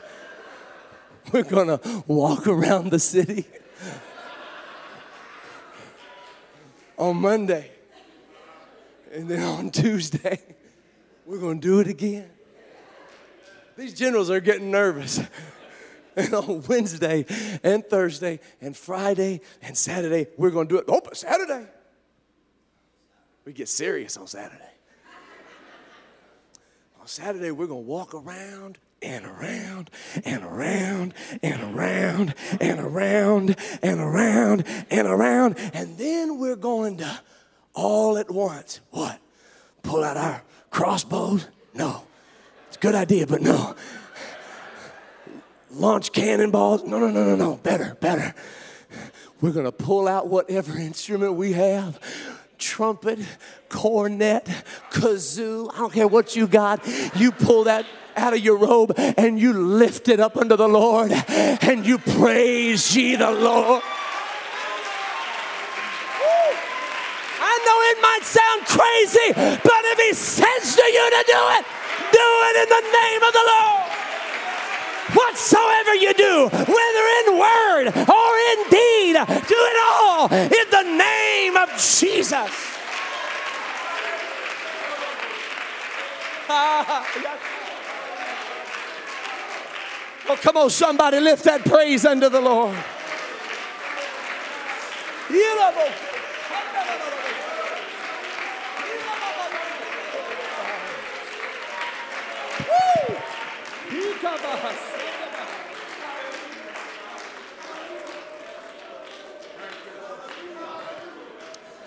We're gonna walk around the city on Monday. And then on Tuesday, we're going to do it again. These generals are getting nervous. And on Wednesday and Thursday and Friday and Saturday, we're going to do it. Oh, Saturday. We get serious on Saturday. On Saturday, we're going to walk around and around and around and around and around and around and around. And then we're going to all at once, what? Pull out our crossbows? No. It's a good idea, but no. Launch cannonballs? No, no, no, no, no. Better, better. We're going to pull out whatever instrument we have trumpet, cornet, kazoo, I don't care what you got. You pull that out of your robe and you lift it up unto the Lord and you praise ye the Lord. I know it might sound crazy, but if He says to you to do it, do it in the name of the Lord. Whatsoever you do, whether in word or in deed, do it all in the name of Jesus. Oh, come on, somebody lift that praise unto the Lord.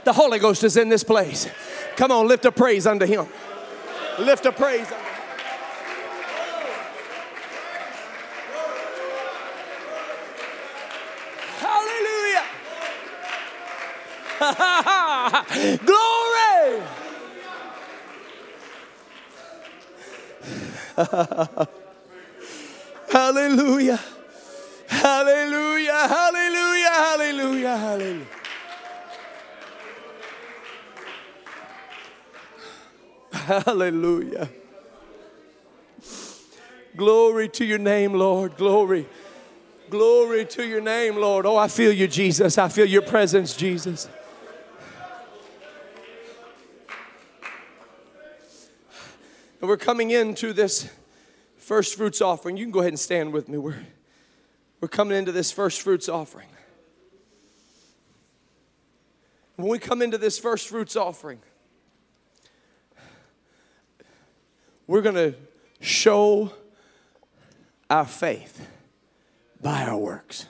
The Holy Ghost is in this place. Come on, lift a praise unto Him. Lift a praise Glory! hallelujah. Hallelujah. Hallelujah. Hallelujah. Hallelujah. Hallelujah. Glory to your name, Lord. Glory. Glory to your name, Lord. Oh, I feel you, Jesus. I feel your presence, Jesus. And we're coming into this first fruits offering. You can go ahead and stand with me. We're, we're coming into this first fruits offering. When we come into this first fruits offering, we're going to show our faith by our works.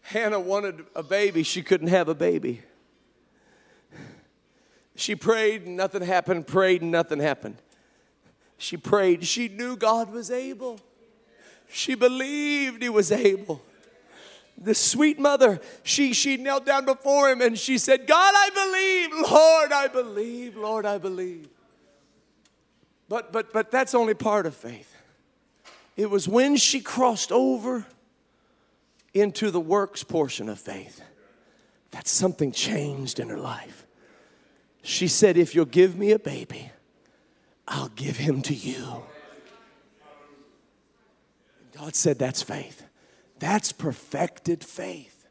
Hannah wanted a baby, she couldn't have a baby. She prayed and nothing happened, prayed and nothing happened. She prayed, she knew God was able. She believed He was able. The sweet mother, she, she knelt down before Him and she said, God, I believe, Lord, I believe, Lord, I believe. But, but, but that's only part of faith. It was when she crossed over into the works portion of faith that something changed in her life. She said, If you'll give me a baby, I'll give him to you. God said, That's faith. That's perfected faith.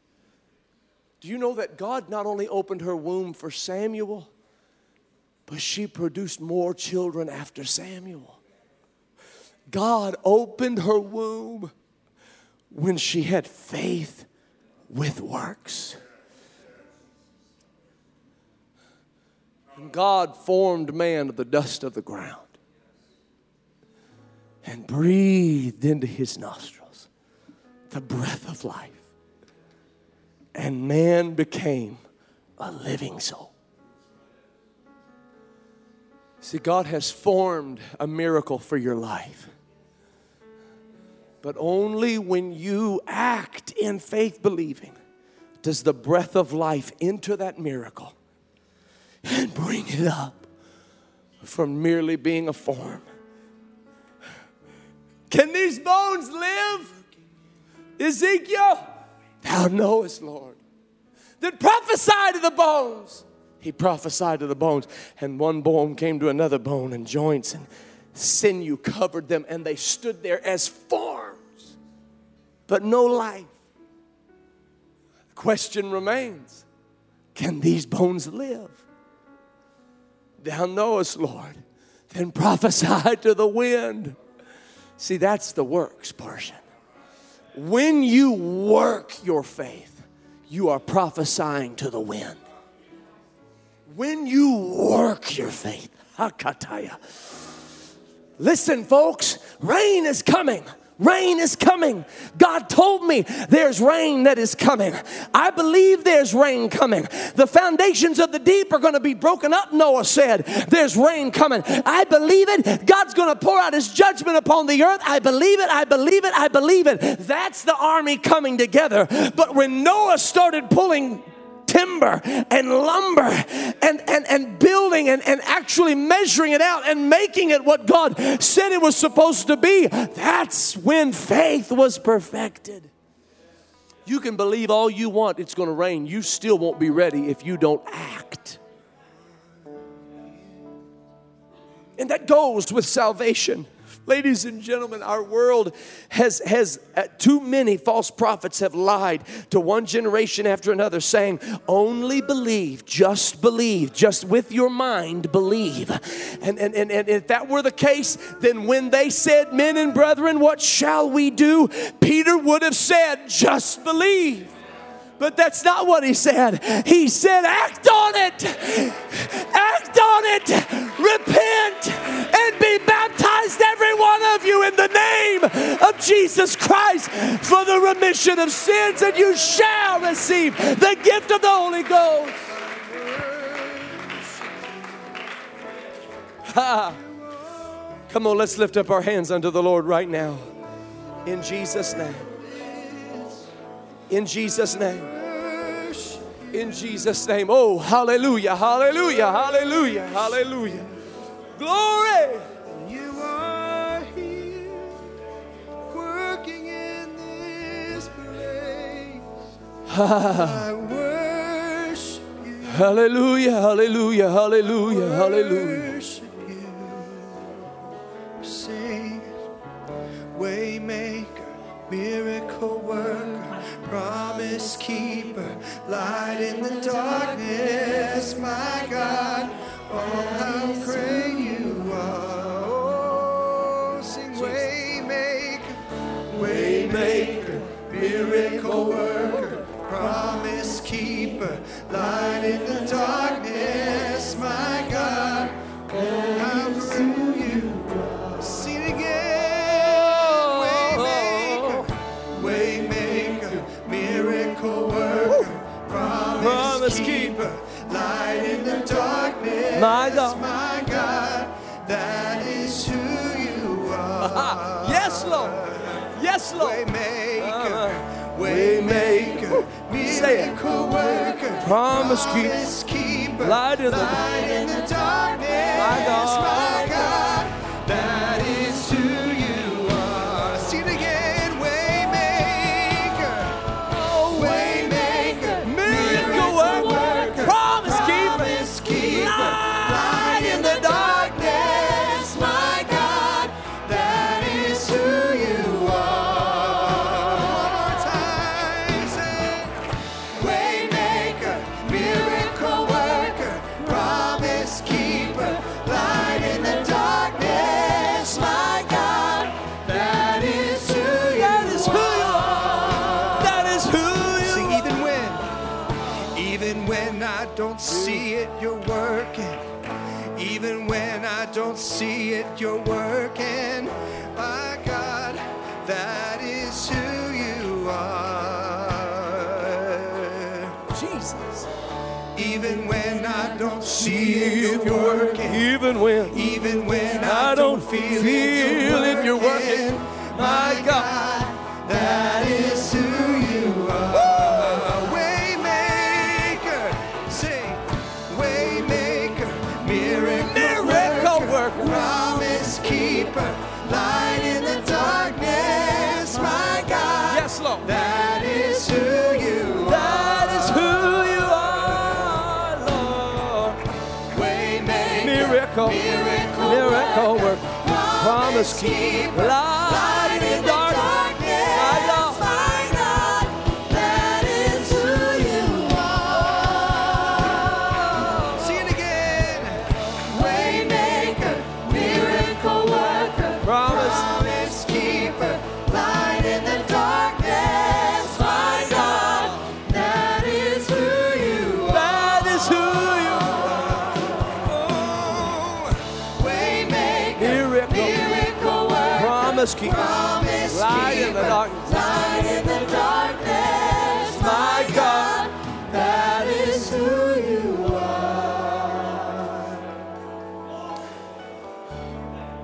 Do you know that God not only opened her womb for Samuel, but she produced more children after Samuel? God opened her womb when she had faith with works. God formed man of the dust of the ground and breathed into his nostrils the breath of life. And man became a living soul. See, God has formed a miracle for your life. But only when you act in faith believing does the breath of life enter that miracle and bring it up from merely being a form. Can these bones live? Ezekiel, thou knowest, Lord. Then prophesy to the bones. He prophesied to the bones, and one bone came to another bone, and joints and sinew covered them, and they stood there as forms, but no life. The question remains can these bones live? Thou knowest, Lord. Then prophesy to the wind. See, that's the works portion. When you work your faith, you are prophesying to the wind. When you work your faith, Hakataya. Listen, folks, rain is coming. Rain is coming. God told me there's rain that is coming. I believe there's rain coming. The foundations of the deep are going to be broken up, Noah said. There's rain coming. I believe it. God's going to pour out his judgment upon the earth. I believe it. I believe it. I believe it. That's the army coming together. But when Noah started pulling timber and lumber and, and, and building and, and actually measuring it out and making it what God said it was supposed to be, that's when faith was perfected. You can believe all you want, it's going to rain. You still won't be ready if you don't act. And that goes with salvation. Ladies and gentlemen, our world has, has uh, too many false prophets have lied to one generation after another, saying, Only believe, just believe, just with your mind believe. And, and, and, and if that were the case, then when they said, Men and brethren, what shall we do? Peter would have said, Just believe. But that's not what he said. He said, act on it. Act on it. Repent and be baptized, every one of you, in the name of Jesus Christ for the remission of sins, and you shall receive the gift of the Holy Ghost. Ha. Come on, let's lift up our hands unto the Lord right now. In Jesus' name in Jesus' name. In Jesus' name. Oh, hallelujah, hallelujah, hallelujah, hallelujah. Glory. You are here, working in this place. I worship you. Hallelujah, hallelujah, hallelujah, hallelujah. Waymaker, miracle worker, promise keeper, light in the darkness, my God. Oh, how great you are! Oh, sing, waymaker, waymaker, miracle worker, promise keeper, light in the My God. my God. That is who you are. Yes, Lord. Yes, Lord. Waymaker, uh-huh. waymaker, Say it. miracle worker, Promise keeper, light in the- light in the darkness, you're working. My God, that is who you are. Jesus. Even when I don't see it, you're working. Even when Even when I, I don't feel, feel it, you're working. My God, that is keeper, light in the darkness. My God, Yes, Lord. that is who you are. That is who you are, Lord. Waymaker, Miracle, miracle, miracle worker, promise keeper, light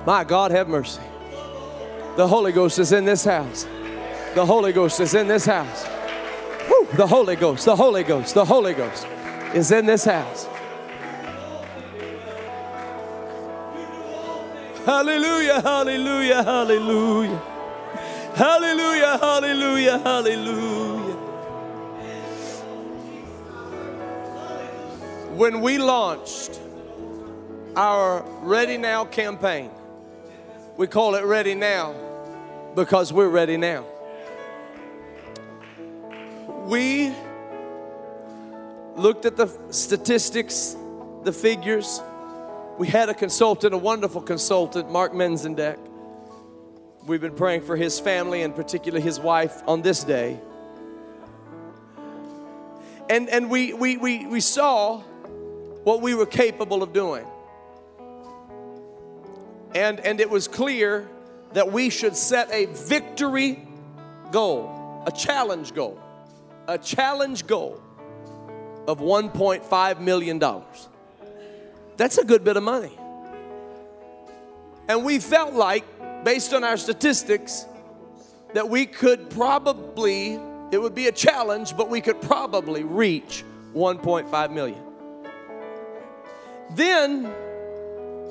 My God, have mercy. The Holy Ghost is in this house. The Holy Ghost is in this house. Woo, the Holy Ghost, the Holy Ghost, the Holy Ghost is in this house. Hallelujah, hallelujah, hallelujah. Hallelujah, hallelujah, hallelujah. When we launched our Ready Now campaign, we call it Ready Now because we're ready now. We looked at the statistics, the figures. We had a consultant, a wonderful consultant, Mark Menzendek. We've been praying for his family and particularly his wife on this day. And, and we, we, we, we saw what we were capable of doing. And, and it was clear that we should set a victory goal, a challenge goal, a challenge goal of $1.5 million. That's a good bit of money. And we felt like, based on our statistics, that we could probably, it would be a challenge, but we could probably reach 1.5 million. Then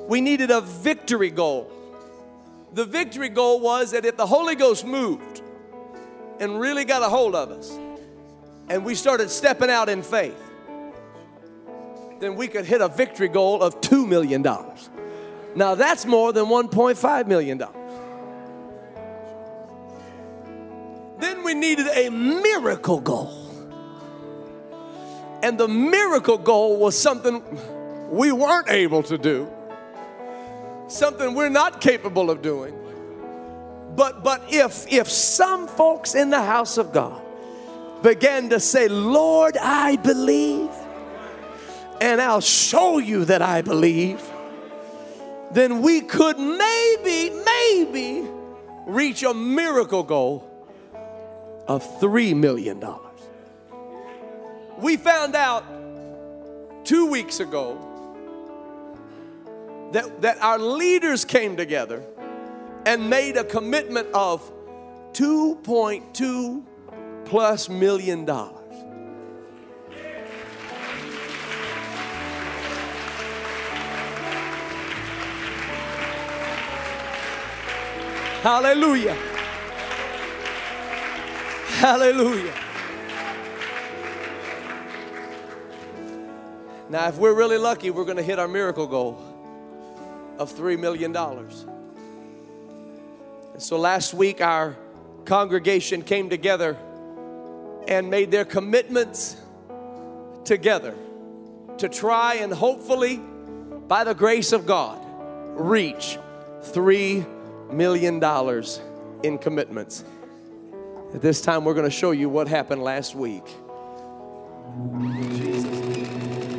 we needed a victory goal. The victory goal was that if the Holy Ghost moved and really got a hold of us, and we started stepping out in faith, then we could hit a victory goal of $2 million. Now that's more than $1.5 million. Then we needed a miracle goal. And the miracle goal was something we weren't able to do, something we're not capable of doing. But, but if, if some folks in the house of God began to say, Lord, I believe, and I'll show you that I believe, then we could maybe, maybe reach a miracle goal of $3 million. We found out two weeks ago that, that our leaders came together and made a commitment of 2.2 plus million dollars. Hallelujah. Hallelujah. Now, if we're really lucky, we're going to hit our miracle goal of $3 million. And so last week, our congregation came together and made their commitments together to try and hopefully, by the grace of God, reach $3 million in commitments. At this time, we're going to show you what happened last week. Come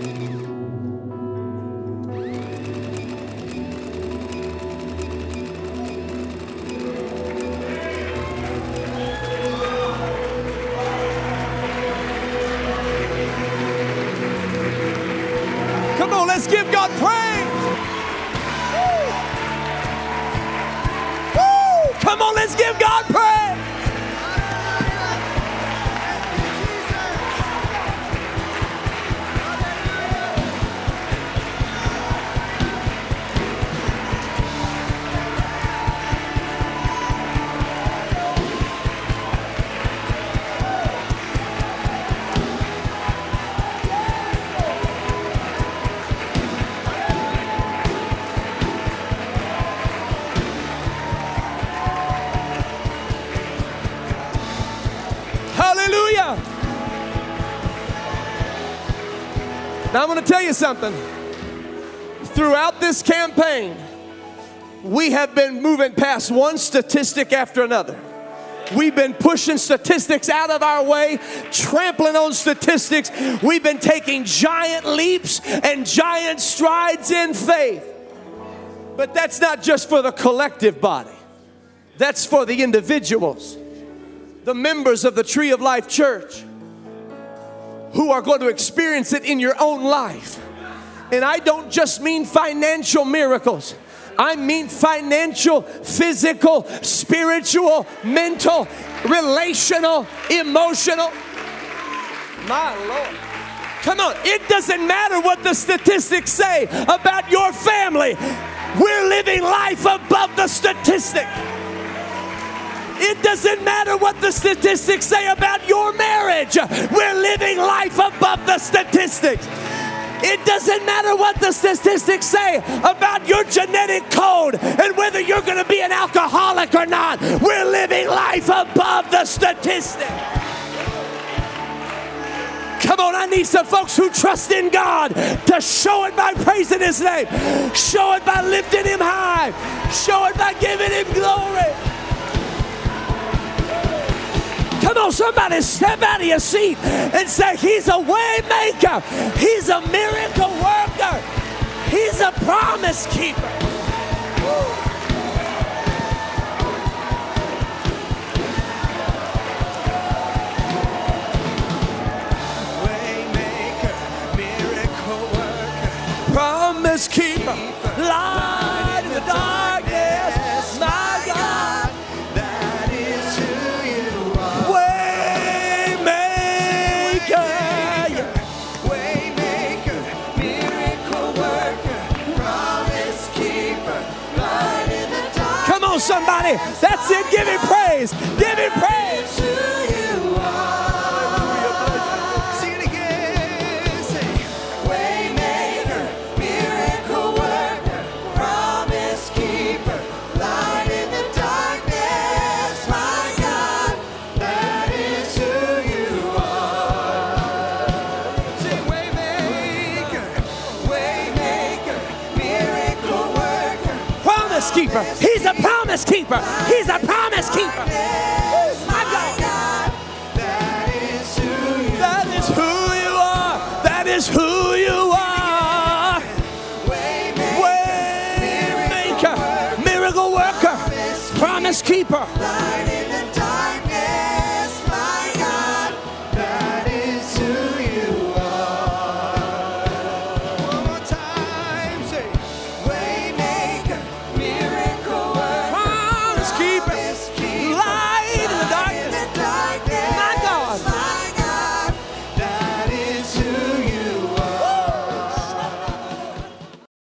let's give God praise. Woo. Woo. Come on, let's give God praise. Now, I'm going to tell you something. Throughout this campaign, we have been moving past one statistic after another. We've been pushing statistics out of our way, trampling on statistics. We've been taking giant leaps and giant strides in faith. But that's not just for the collective body, that's for the individuals the members of the Tree of Life Church who are going to experience it in your own life. And I don't just mean financial miracles. I mean financial, physical, spiritual, mental, relational, emotional. My Lord. Come on, it doesn't matter what the statistics say about your family. We're living life above the statistic. It doesn't matter what the statistics say about your marriage. We're living life above the statistics. It doesn't matter what the statistics say about your genetic code and whether you're going to be an alcoholic or not. We're living life above the statistics. Come on, I need some folks who trust in God to show it by praising His name, show it by lifting Him high, show it by giving Him glory. Come on, somebody step out of your seat and say, He's a way maker. He's a miracle worker. He's a promise keeper. Woo. That's it. Give him praise. Give him praise. Sing. Waymaker, miracle worker, promise keeper, light in the darkness, my God, that is who you are. Waymaker, Waymaker, miracle worker, promise keeper, Promise keeper. He's a promise keeper. That is who you are. That is who you are. Miracle worker, promise keeper,